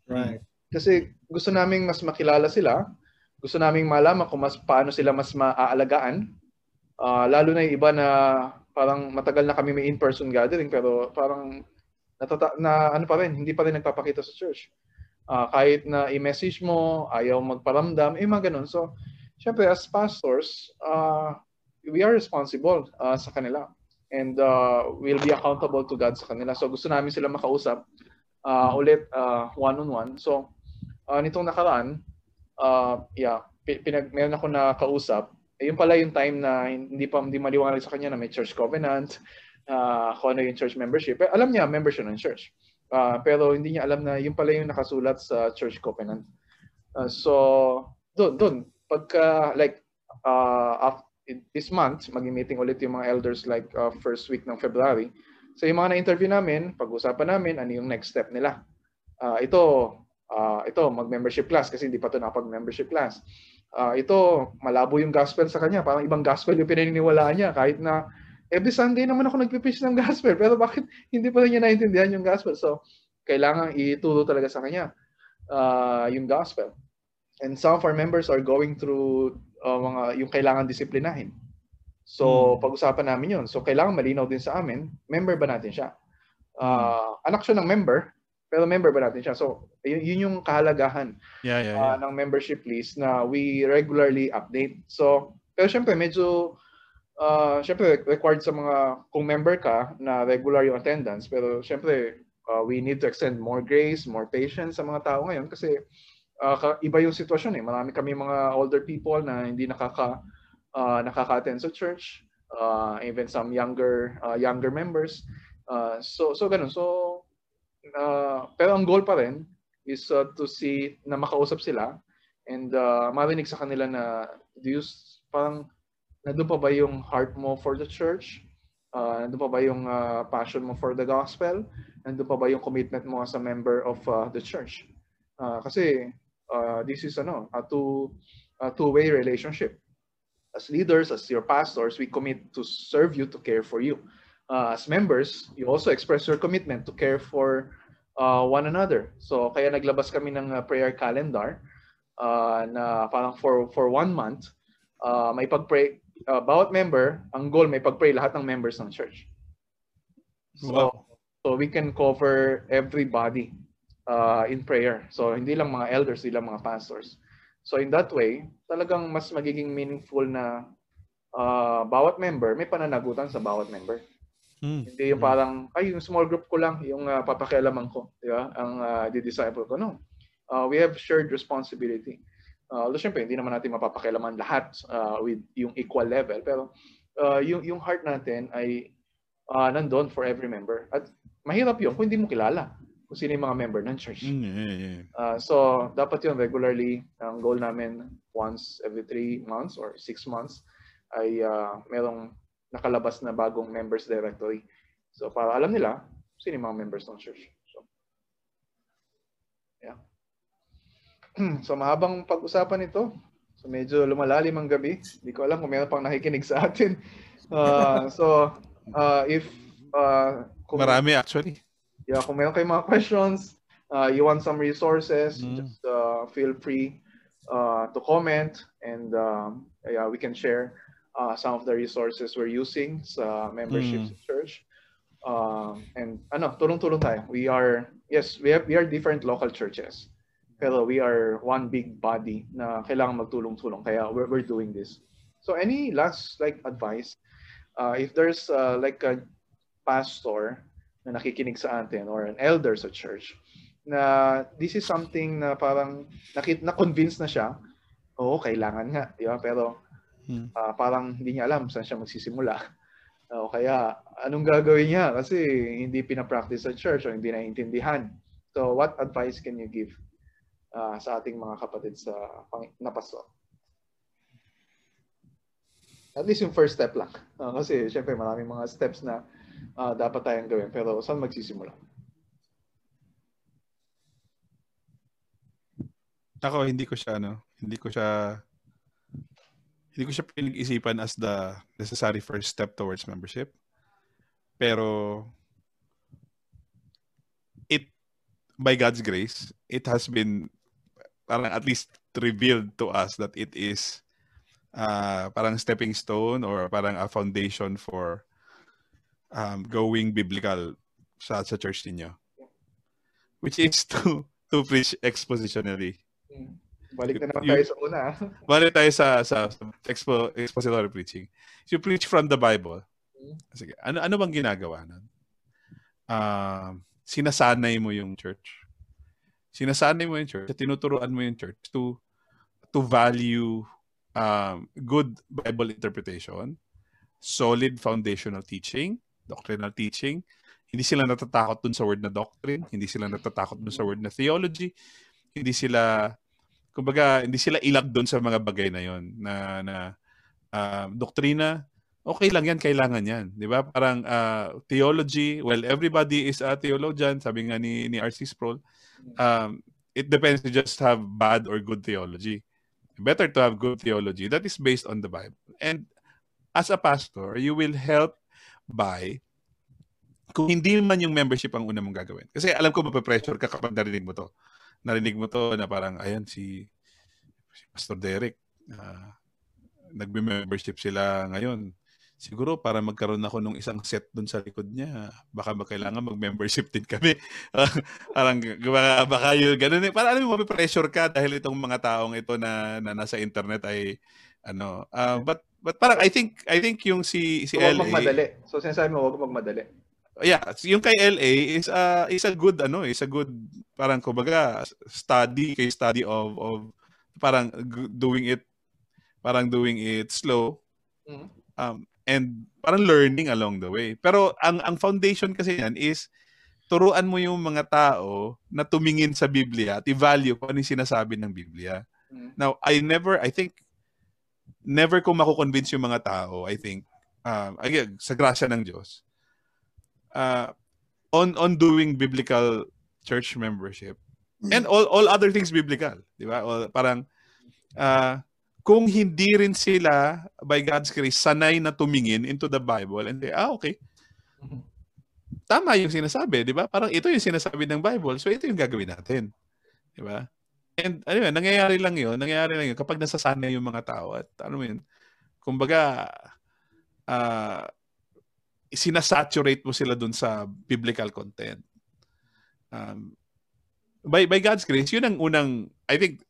Right. Kasi gusto namin mas makilala sila, gusto namin malaman kung mas paano sila mas maaalagaan. Uh, lalo na yung iba na parang matagal na kami may in-person gathering pero parang natata- na ano pa rin, hindi pa rin nagpapakita sa church. Uh, kahit na i-message mo, ayaw magparamdam, eh mga ganun. So, syempre as pastors, uh, we are responsible uh, sa kanila and uh, we'll be accountable to God sa kanila. So gusto namin sila makausap uh, ulit uh, one-on-one. So uh, nitong nakaraan, uh, yeah, pinag meron ako na kausap. Yun pala yung time na hindi pa hindi maliwanag sa kanya na may church covenant, uh, kung ano yung church membership. Pero alam niya, member siya ng church. Uh, pero hindi niya alam na yun pala yung nakasulat sa church covenant. Uh, so, doon, doon, pagka, like, uh, this month, maging-meeting ulit yung mga elders like uh, first week ng February. So yung mga na-interview namin, pag-usapan namin ano yung next step nila. Uh, ito, uh, ito mag-membership class kasi hindi pa ito napag-membership class. Uh, ito, malabo yung gospel sa kanya. Parang ibang gospel yung pinaniniwalaan niya kahit na every Sunday naman ako nagpipreach ng gospel. Pero bakit hindi pa niya naintindihan yung gospel? So, kailangan ituro talaga sa kanya uh, yung gospel. And some of our members are going through uh, mga yung kailangan disiplinahin. So, hmm. pag-usapan namin 'yon. So, kailangan malinaw din sa amin, member ba natin siya? Uh, anak siya ng member, pero member ba natin siya? So, yun, yun yung kahalagahan yeah, yeah, yeah. Uh, ng membership list na we regularly update. So, pero syempre medyo uh, syempre required sa mga kung member ka na regular yung attendance, pero syempre uh, we need to extend more grace, more patience sa mga tao ngayon kasi uh, iba yung sitwasyon eh. Marami kami mga older people na hindi nakaka uh, nakaka-attend sa church, uh, even some younger uh, younger members. Uh, so so ganun. So uh, pero ang goal pa rin is uh, to see na makausap sila and uh, marinig sa kanila na do you parang nandun pa ba yung heart mo for the church? Uh, nandun pa ba yung uh, passion mo for the gospel? Nandun pa ba yung commitment mo as a member of uh, the church? Uh, kasi uh, this is ano, a two a two-way relationship. As leaders, as your pastors, we commit to serve you, to care for you. Uh, as members, you also express your commitment to care for uh, one another. So kaya naglabas kami ng uh, prayer calendar uh, na parang for for one month, uh, may pagpray uh, bawat member, ang goal may pagpray lahat ng members ng church. So, wow. so we can cover everybody uh, in prayer. So hindi lang mga elders, hindi lang mga pastors. So in that way, talagang mas magiging meaningful na uh, bawat member, may pananagutan sa bawat member. Hmm. Hindi yung parang, ay, yung small group ko lang, yung uh, papakialaman ko, di ba? Ang uh, di-disciple ko. No. Uh, we have shared responsibility. Uh, although syempre, hindi naman natin mapapakialaman lahat uh, with yung equal level. Pero uh, yung, yung heart natin ay uh, nandun for every member. At mahirap yun kung hindi mo kilala kung sino yung mga member ng church. Mm, yeah, yeah. Uh, so, dapat yun regularly. Ang goal namin once every three months or six months ay uh, merong nakalabas na bagong members directory. So, para alam nila sino yung mga members ng church. So, yeah. so, mahabang pag-usapan ito. So, medyo lumalalim ang gabi. Hindi ko alam kung meron pang nakikinig sa atin. Uh, so, uh, if... Uh, kung, Marami actually yeah, kung meron kayong mga questions, uh, you want some resources, mm. just uh, feel free uh, to comment and um, yeah, we can share uh, some of the resources we're using sa membership mm. church. Um, and ano, tulong-tulong tayo. We are, yes, we have we are different local churches. Pero we are one big body na kailangan magtulong-tulong. Kaya we're, we're doing this. So any last like advice? Uh, if there's uh, like a pastor na nakikinig sa atin or an elder sa church na this is something na parang nakit na convince na siya oo kailangan nga di ba? Pero uh, parang hindi niya alam saan siya magsisimula. O kaya anong gagawin niya? Kasi hindi pina-practice sa church o hindi naiintindihan. So what advice can you give uh, sa ating mga kapatid sa na pastor? At least yung first step lang. Uh, kasi syempre maraming mga steps na uh, dapat tayong gawin. Pero saan magsisimula? Ako, hindi ko siya, ano, hindi ko siya, hindi ko siya pinag-isipan as the necessary first step towards membership. Pero it by God's grace, it has been parang at least revealed to us that it is uh, parang stepping stone or parang a foundation for um, going biblical sa, sa church ninyo. Which is to to preach expositionally. Hmm. Balik na naman tayo sa una. ah. Balik tayo sa, sa, sa expo, expository preaching. You preach from the Bible. Sige, ano, ano bang ginagawa nun? Um, sinasanay mo yung church. Sinasanay mo yung church, tinuturuan mo yung church to to value um, good Bible interpretation, solid foundational teaching, doctrinal teaching. Hindi sila natatakot dun sa word na doctrine, hindi sila natatakot dun sa word na theology, hindi sila kumbaga hindi sila ilag doon sa mga bagay na yon na na uh, doktrina. Okay lang yan kailangan yan di ba? Parang uh, theology well everybody is a theologian sabi nga ni ni RC Sproul. Um, it depends to just have bad or good theology. Better to have good theology that is based on the Bible. And as a pastor you will help by kung hindi man yung membership ang una mong gagawin. Kasi alam ko mape-pressure ka kapag narinig mo to. Narinig mo to na parang ayan si, si Pastor Derek uh, nagbe-membership sila ngayon. Siguro para magkaroon ako ng isang set doon sa likod niya baka magkailangan mag-membership din kami? Parang baka, baka yun ganun. Eh para alam mo pressure ka dahil itong mga taong ito na, na nasa internet ay ano uh, but but parang I think I think yung si si So, huwag LA magmadali. So, sinasabi mo, huwag magmadali. yeah, yung kay LA is a is a good ano, is a good parang kumbaga study, case study of of parang doing it parang doing it slow Mm. um and parang learning along the way. Pero ang ang foundation kasi yan is turuan mo yung mga tao na tumingin sa Biblia at i-value kung ano yung sinasabi ng Biblia. Mm. Now, I never, I think, never ko makukonvince yung mga tao, I think, um, again, sa grasya ng Diyos, uh, on on doing biblical church membership and all all other things biblical, di ba? All, parang uh, kung hindi rin sila by God's grace sanay na tumingin into the Bible and say, ah okay. Tama yung sinasabi, di ba? Parang ito yung sinasabi ng Bible, so ito yung gagawin natin. Di ba? And ano yun, nangyayari lang yun, nangyayari lang yun kapag nasasanay yung mga tao at ano yun, kumbaga, ah sinasaturate mo sila dun sa biblical content. Um, by, by God's grace, yun ang unang, I think,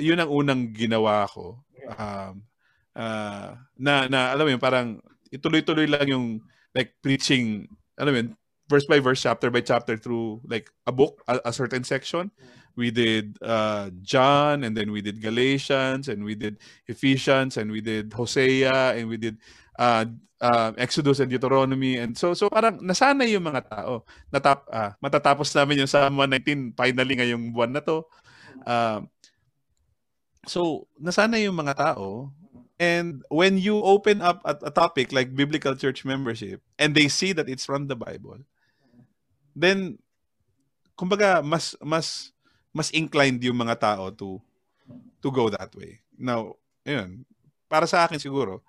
yun ang unang ginawa ko. Um, uh, na, na, alam mo yun, parang ituloy-tuloy lang yung like preaching, alam mo yun, verse by verse, chapter by chapter through like a book, a, a certain section. We did uh, John, and then we did Galatians, and we did Ephesians, and we did Hosea, and we did uh, uh, Exodus and Deuteronomy. And so, so parang nasanay yung mga tao. Natap, ah, matatapos namin yung Psalm 119 finally ngayong buwan na to. Um, so, nasanay yung mga tao. And when you open up a, a topic like biblical church membership and they see that it's from the Bible, then kumbaga mas mas mas inclined yung mga tao to to go that way. Now, yun, para sa akin siguro,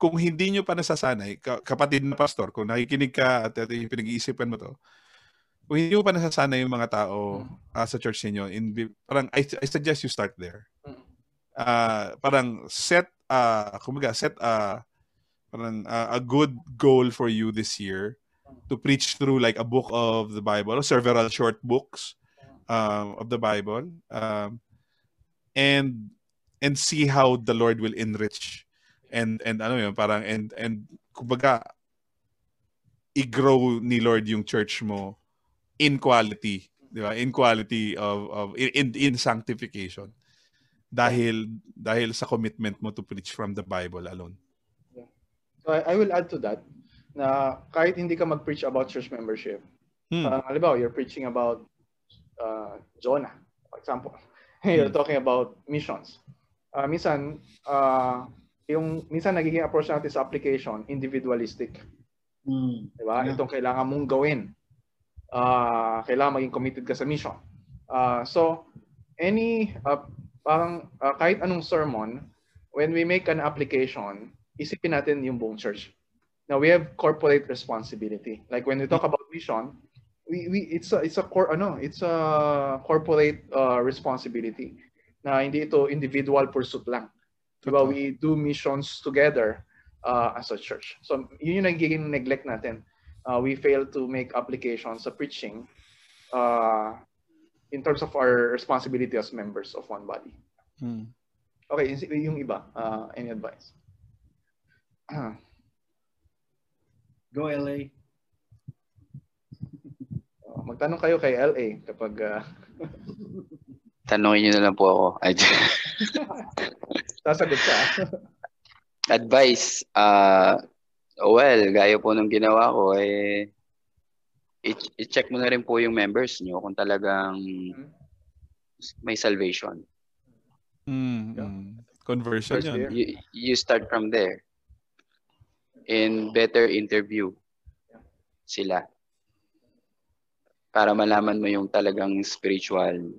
kung hindi nyo pa nasasanay, ka- kapatid na pastor, kung nakikinig ka at, at pinag-iisipan mo to, kung hindi mo pa nasasanay yung mga tao ah, sa church ninyo, in, parang I, I suggest you start there. Mm. Ah, parang set, uh, kumbaga, set a, parang ah, a good goal for you this year to preach through like a book of the Bible, or several short books um, of the Bible, um, and and see how the Lord will enrich and and ano yun parang and and kumbaga i-grow ni Lord yung church mo in quality, di ba? In quality of of in in sanctification. Dahil dahil sa commitment mo to preach from the Bible alone. So, I, I will add to that na kahit hindi ka mag-preach about church membership, Hmm. parang halimbawa, you're preaching about uh, Jonah, for example. you're talking about missions. Uh, minsan, uh, yung minsan nagiging approach natin sa application, individualistic. Mm. Di ba? Yeah. Itong kailangan mong gawin. Ah, kailangan maging committed ka sa mission. Ah, so, any, ah, parang ah, kahit anong sermon, when we make an application, isipin natin yung buong church. Now we have corporate responsibility. Like when we talk about mission, we, we it's a it's a core ano, it's a corporate uh, responsibility na hindi ito individual pursuit lang. Diba? We do missions together uh, as a church. So yun yung nagiging neglect natin. Uh, we fail to make applications sa preaching uh, in terms of our responsibility as members of one body. Mm. Okay, yung- iba, uh, any advice? Go LA. Uh, magtanong kayo kay LA kapag uh, Tanungin nyo na lang po ako. Ay, sasagot ka. advice, ah well, gaya po nung ginawa ko, eh, i-check mo na rin po yung members nyo kung talagang may salvation. Mm, Yeah. mm. Conversion First yun. You, you start from there. And better interview sila. Para malaman mo yung talagang spiritual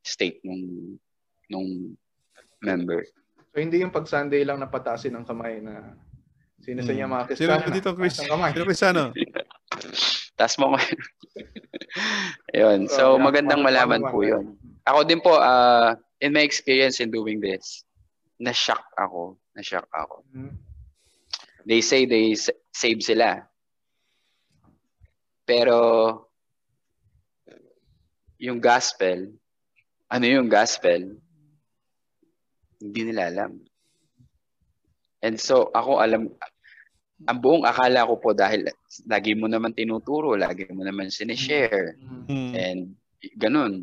state nung nung member. So hindi yung pag Sunday lang napatasin ng kamay na sino sa inyo mga Sino Kristiyano. dito, Chris? Taas ang kamay. Sino Cristiano? Taas mo ko. Yun. So, Oh, yeah. magandang malaman po yun. Ako din po, uh, in my experience in doing this, na-shock ako. Na-shock ako. Mhm. They say they save sila. Pero, yung gospel, ano yung gospel, hindi nila alam. And so, ako alam, ang buong akala ko po dahil lagi mo naman tinuturo, lagi mo naman sinishare, Mhm. Mm. and ganun.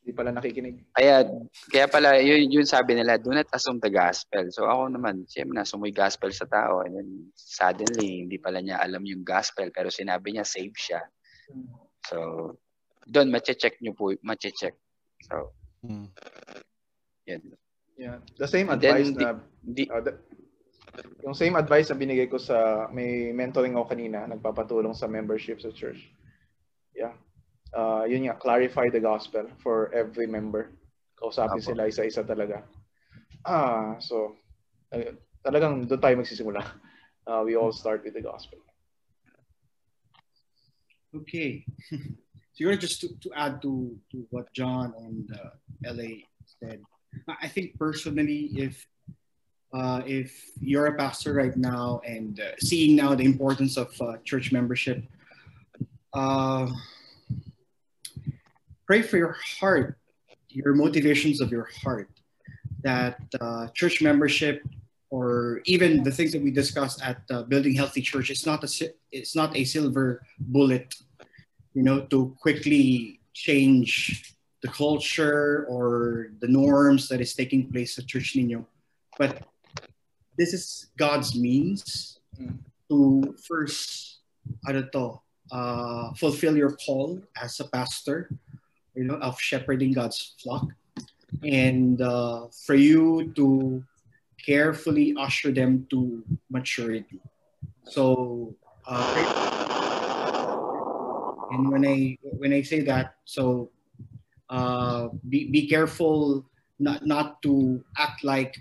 Hindi pala nakikinig. Kaya, kaya pala, yun, yun sabi nila, do not assume the gospel. So ako naman, siyempre, nasumoy gospel sa tao. And then, suddenly, hindi pala niya alam yung gospel, pero sinabi niya, save siya. So, doon, mache-check niyo po, mache-check. So, Mm. yun. Yeah. The same And then, advice di- na Di, uh, the- yung same advice na binigay ko sa may mentoring ako kanina, nagpapatulong sa membership sa church. Yeah. Uh, yun nga, clarify the gospel for every member. Kausapin Apo. sila isa-isa talaga. Ah, so uh, talagang doon tayo magsisimula. Uh, we all start with the gospel. Okay. Siguro just to, to add to, to what John and uh, LA said, I think personally, if uh, if you're a pastor right now and uh, seeing now the importance of uh, church membership, uh, pray for your heart, your motivations of your heart, that uh, church membership or even the things that we discussed at uh, building healthy church, it's not a it's not a silver bullet, you know, to quickly change the culture or the norms that is taking place at Church Nino. But this is God's means Mm. to first, ano to, uh, fulfill your call as a pastor, you know, of shepherding God's flock, and uh, for you to carefully usher them to maturity. So, uh, and when I when I say that, so uh, be be careful not not to act like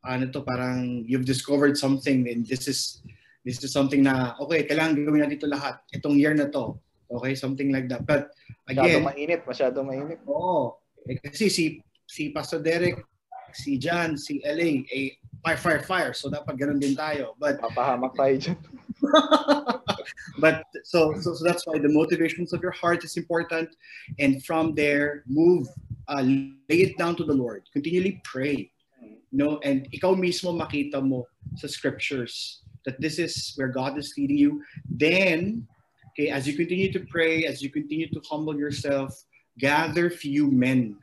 ano to parang you've discovered something and this is this is something na okay kailangan gawin natin ito lahat itong year na to okay something like that but Masyado again mainit, masyado mainit. Oo. Eh, kasi si si Pastor Derek, si John, si LA, eh, fire, fire, fire. So dapat ganun din tayo. But Mapahamak tayo dyan. but so, so so that's why the motivations of your heart is important, and from there move, uh, lay it down to the Lord. Continually pray, you know, and ikaw mismo makita mo sa scriptures that this is where God is leading you. Then, okay, as you continue to pray, as you continue to humble yourself, gather few men,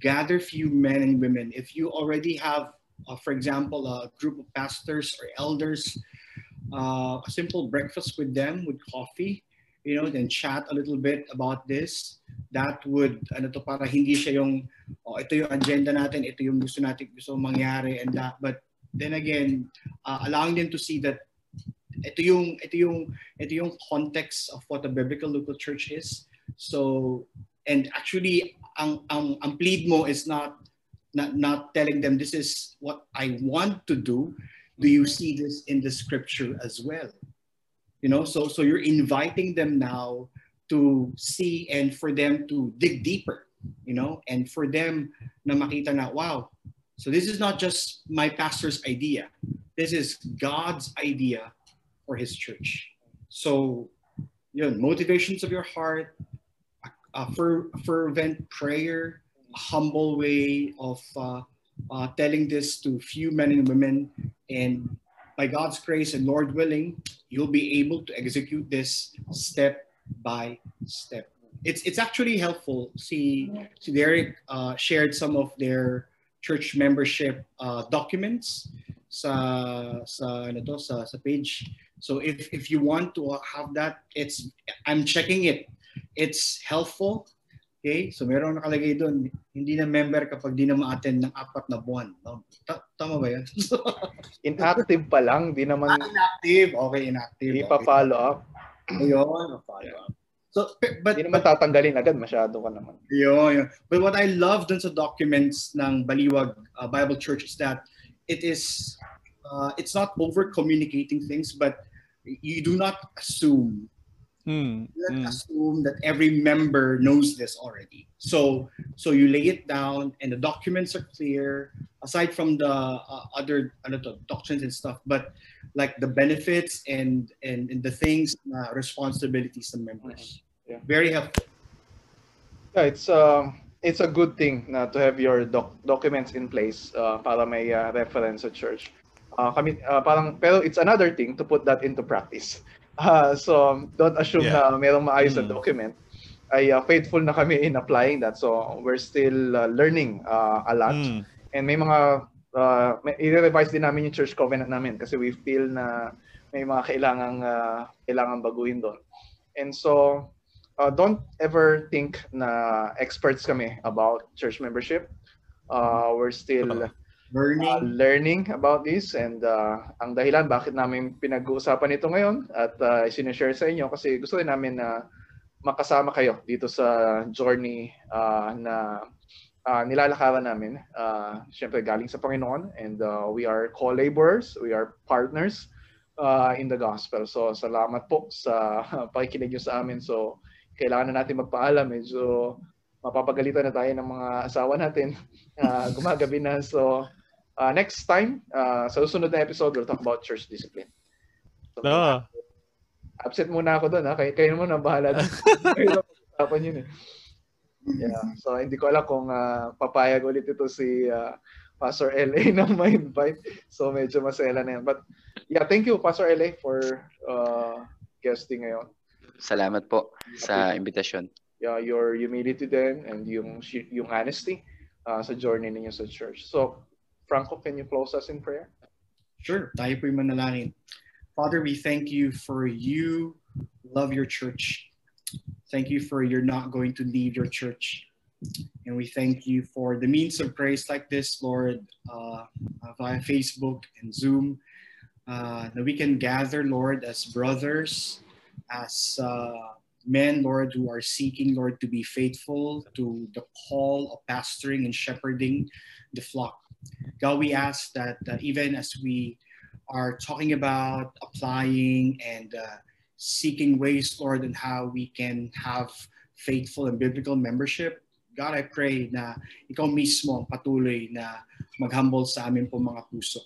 gather few men and women. If you already have, uh, for example, a group of pastors or elders uh, a simple breakfast with them with coffee, you know, then chat a little bit about this. That would, ano to, para hindi siya yung, oh, ito yung agenda natin, ito yung gusto natin, gusto mangyari and that. But then again, uh, allowing them to see that ito yung, ito yung, ito yung context of what a biblical local church is. So, and actually, ang, ang, ang plead mo is not not, not telling them this is what I want to do. Do you see this in the scripture as well? You know, so so you're inviting them now to see and for them to dig deeper, you know, and for them na makita na, wow, so this is not just my pastor's idea. This is God's idea for his church. So, yun, motivations of your heart, a, a fer- fervent prayer, a humble way of uh, uh, telling this to few men and women. And by God's grace and Lord willing, you'll be able to execute this step by step. It's it's actually helpful. See, see Derek uh, shared some of their church membership uh, documents sa sa ano to, sa sa page. So if if you want to have that, it's I'm checking it. It's helpful. Okay? So meron nakalagay doon, hindi na member kapag di na ma-attend ng apat na buwan. No? Tama ba yan? inactive pa lang, di naman... Ah, inactive. Okay, inactive. Di pa follow up. Ayun, follow up. So, but, Hindi naman tatanggalin agad, masyado ka naman. Yun, yun. But what I love dun sa documents ng Baliwag uh, Bible Church is that it is, uh, it's not over communicating things, but you do not assume. Mm, You don't mm. assume that every member knows this already. So, so you lay it down, and the documents are clear. Aside from the uh, other ano to, doctrines and stuff, but like the benefits and and, and the things, uh, responsibilities of members. Yeah. Very helpful. Yeah, it's um it's a good thing na to have your doc- documents in place uh, para may uh, reference sa church. Uh, kami uh, parang pero it's another thing to put that into practice. Uh, so don't assume Yeah. na merong maayos na Mm. document. Ay uh, faithful na kami in applying that. So we're still uh, learning uh, a lot. Mm. And may mga uh, i-revise din namin yung church covenant namin kasi we feel na may mga kailangang uh, kailangan baguhin doon. And so uh, don't ever think na experts kami about church membership. Uh, we're still Oo. uh, Learning. learning about this and uh, ang dahilan bakit namin pinag-uusapan ito ngayon at uh, sinishare sa inyo kasi gusto rin namin na makasama kayo dito sa journey uh, na uh, nilalakaran namin. Uh, Siyempre galing sa Panginoon and uh, we are co-laborers, we are partners uh, in the gospel. So salamat po sa pakikinig nyo sa amin. So kailangan na natin magpaalam. Medyo mapapagalitan na tayo ng mga asawa natin. Uh, gumagabi na. So uh, next time, uh, sa susunod na episode, we'll talk about church discipline. So, Ah. Absent muna ako doon. Ha? Kayo, kayo naman ang bahala doon. kayo yun eh. Yeah. So hindi ko alam kung uh, papayag ulit ito si uh, Pastor LA na ma-invite. So medyo masela na yan. But yeah, thank you Pastor LA for uh, guesting ngayon. Salamat po sa invitasyon. Yeah, your humility then and yung yung honesty uh, sa journey ninyo sa church. So Franco, can you close us in prayer? Sure, tayo po'y manalangin. Father, we thank you for you love your church. Thank you for you're not going to leave your church. And we thank you for the means of praise like this, Lord, uh, via Facebook and Zoom, uh, that we can gather, Lord, as brothers, as uh, men, Lord, who are seeking, Lord, to be faithful to the call of pastoring and shepherding the flock. God, we ask that uh, even as we are talking about applying and uh, seeking ways, Lord, and how we can have faithful and biblical membership, God, I pray na ikaw mismo ang patuloy na maghumble sa amin po mga puso.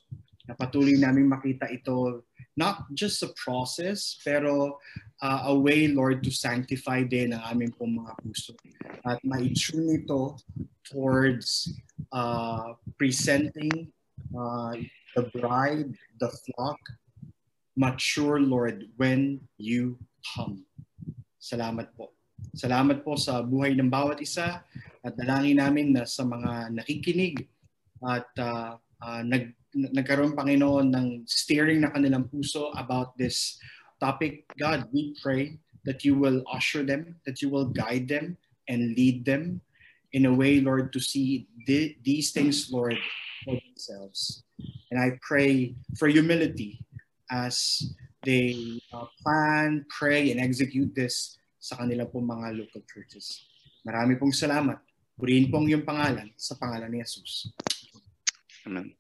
Na patuloy namin makita ito not just a process, pero uh, a way, Lord, to sanctify din ang amin pong mga puso. At ma-tune ito towards uh, presenting uh, the bride, the flock, mature, Lord, when you come. Salamat po. Salamat po sa buhay ng bawat isa at dalangin namin na sa mga nakikinig at uh, uh, nag, nagkaroon, Panginoon, ng steering na kanilang puso about this topic. God, we pray that you will usher them, that you will guide them and lead them in a way, Lord, to see these things, Lord, for themselves. And I pray for humility as they uh, plan, pray, and execute this sa kanila pong mga local churches. Marami pong salamat. Purihin po ang iyong pangalan sa pangalan ni Jesus. Amen.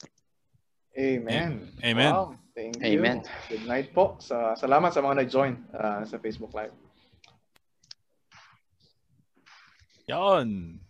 Amen. Amen. Wow. Thank you. Amen. Good night po. Sa, salamat sa mga nag-join uh, sa Facebook Live. Yon.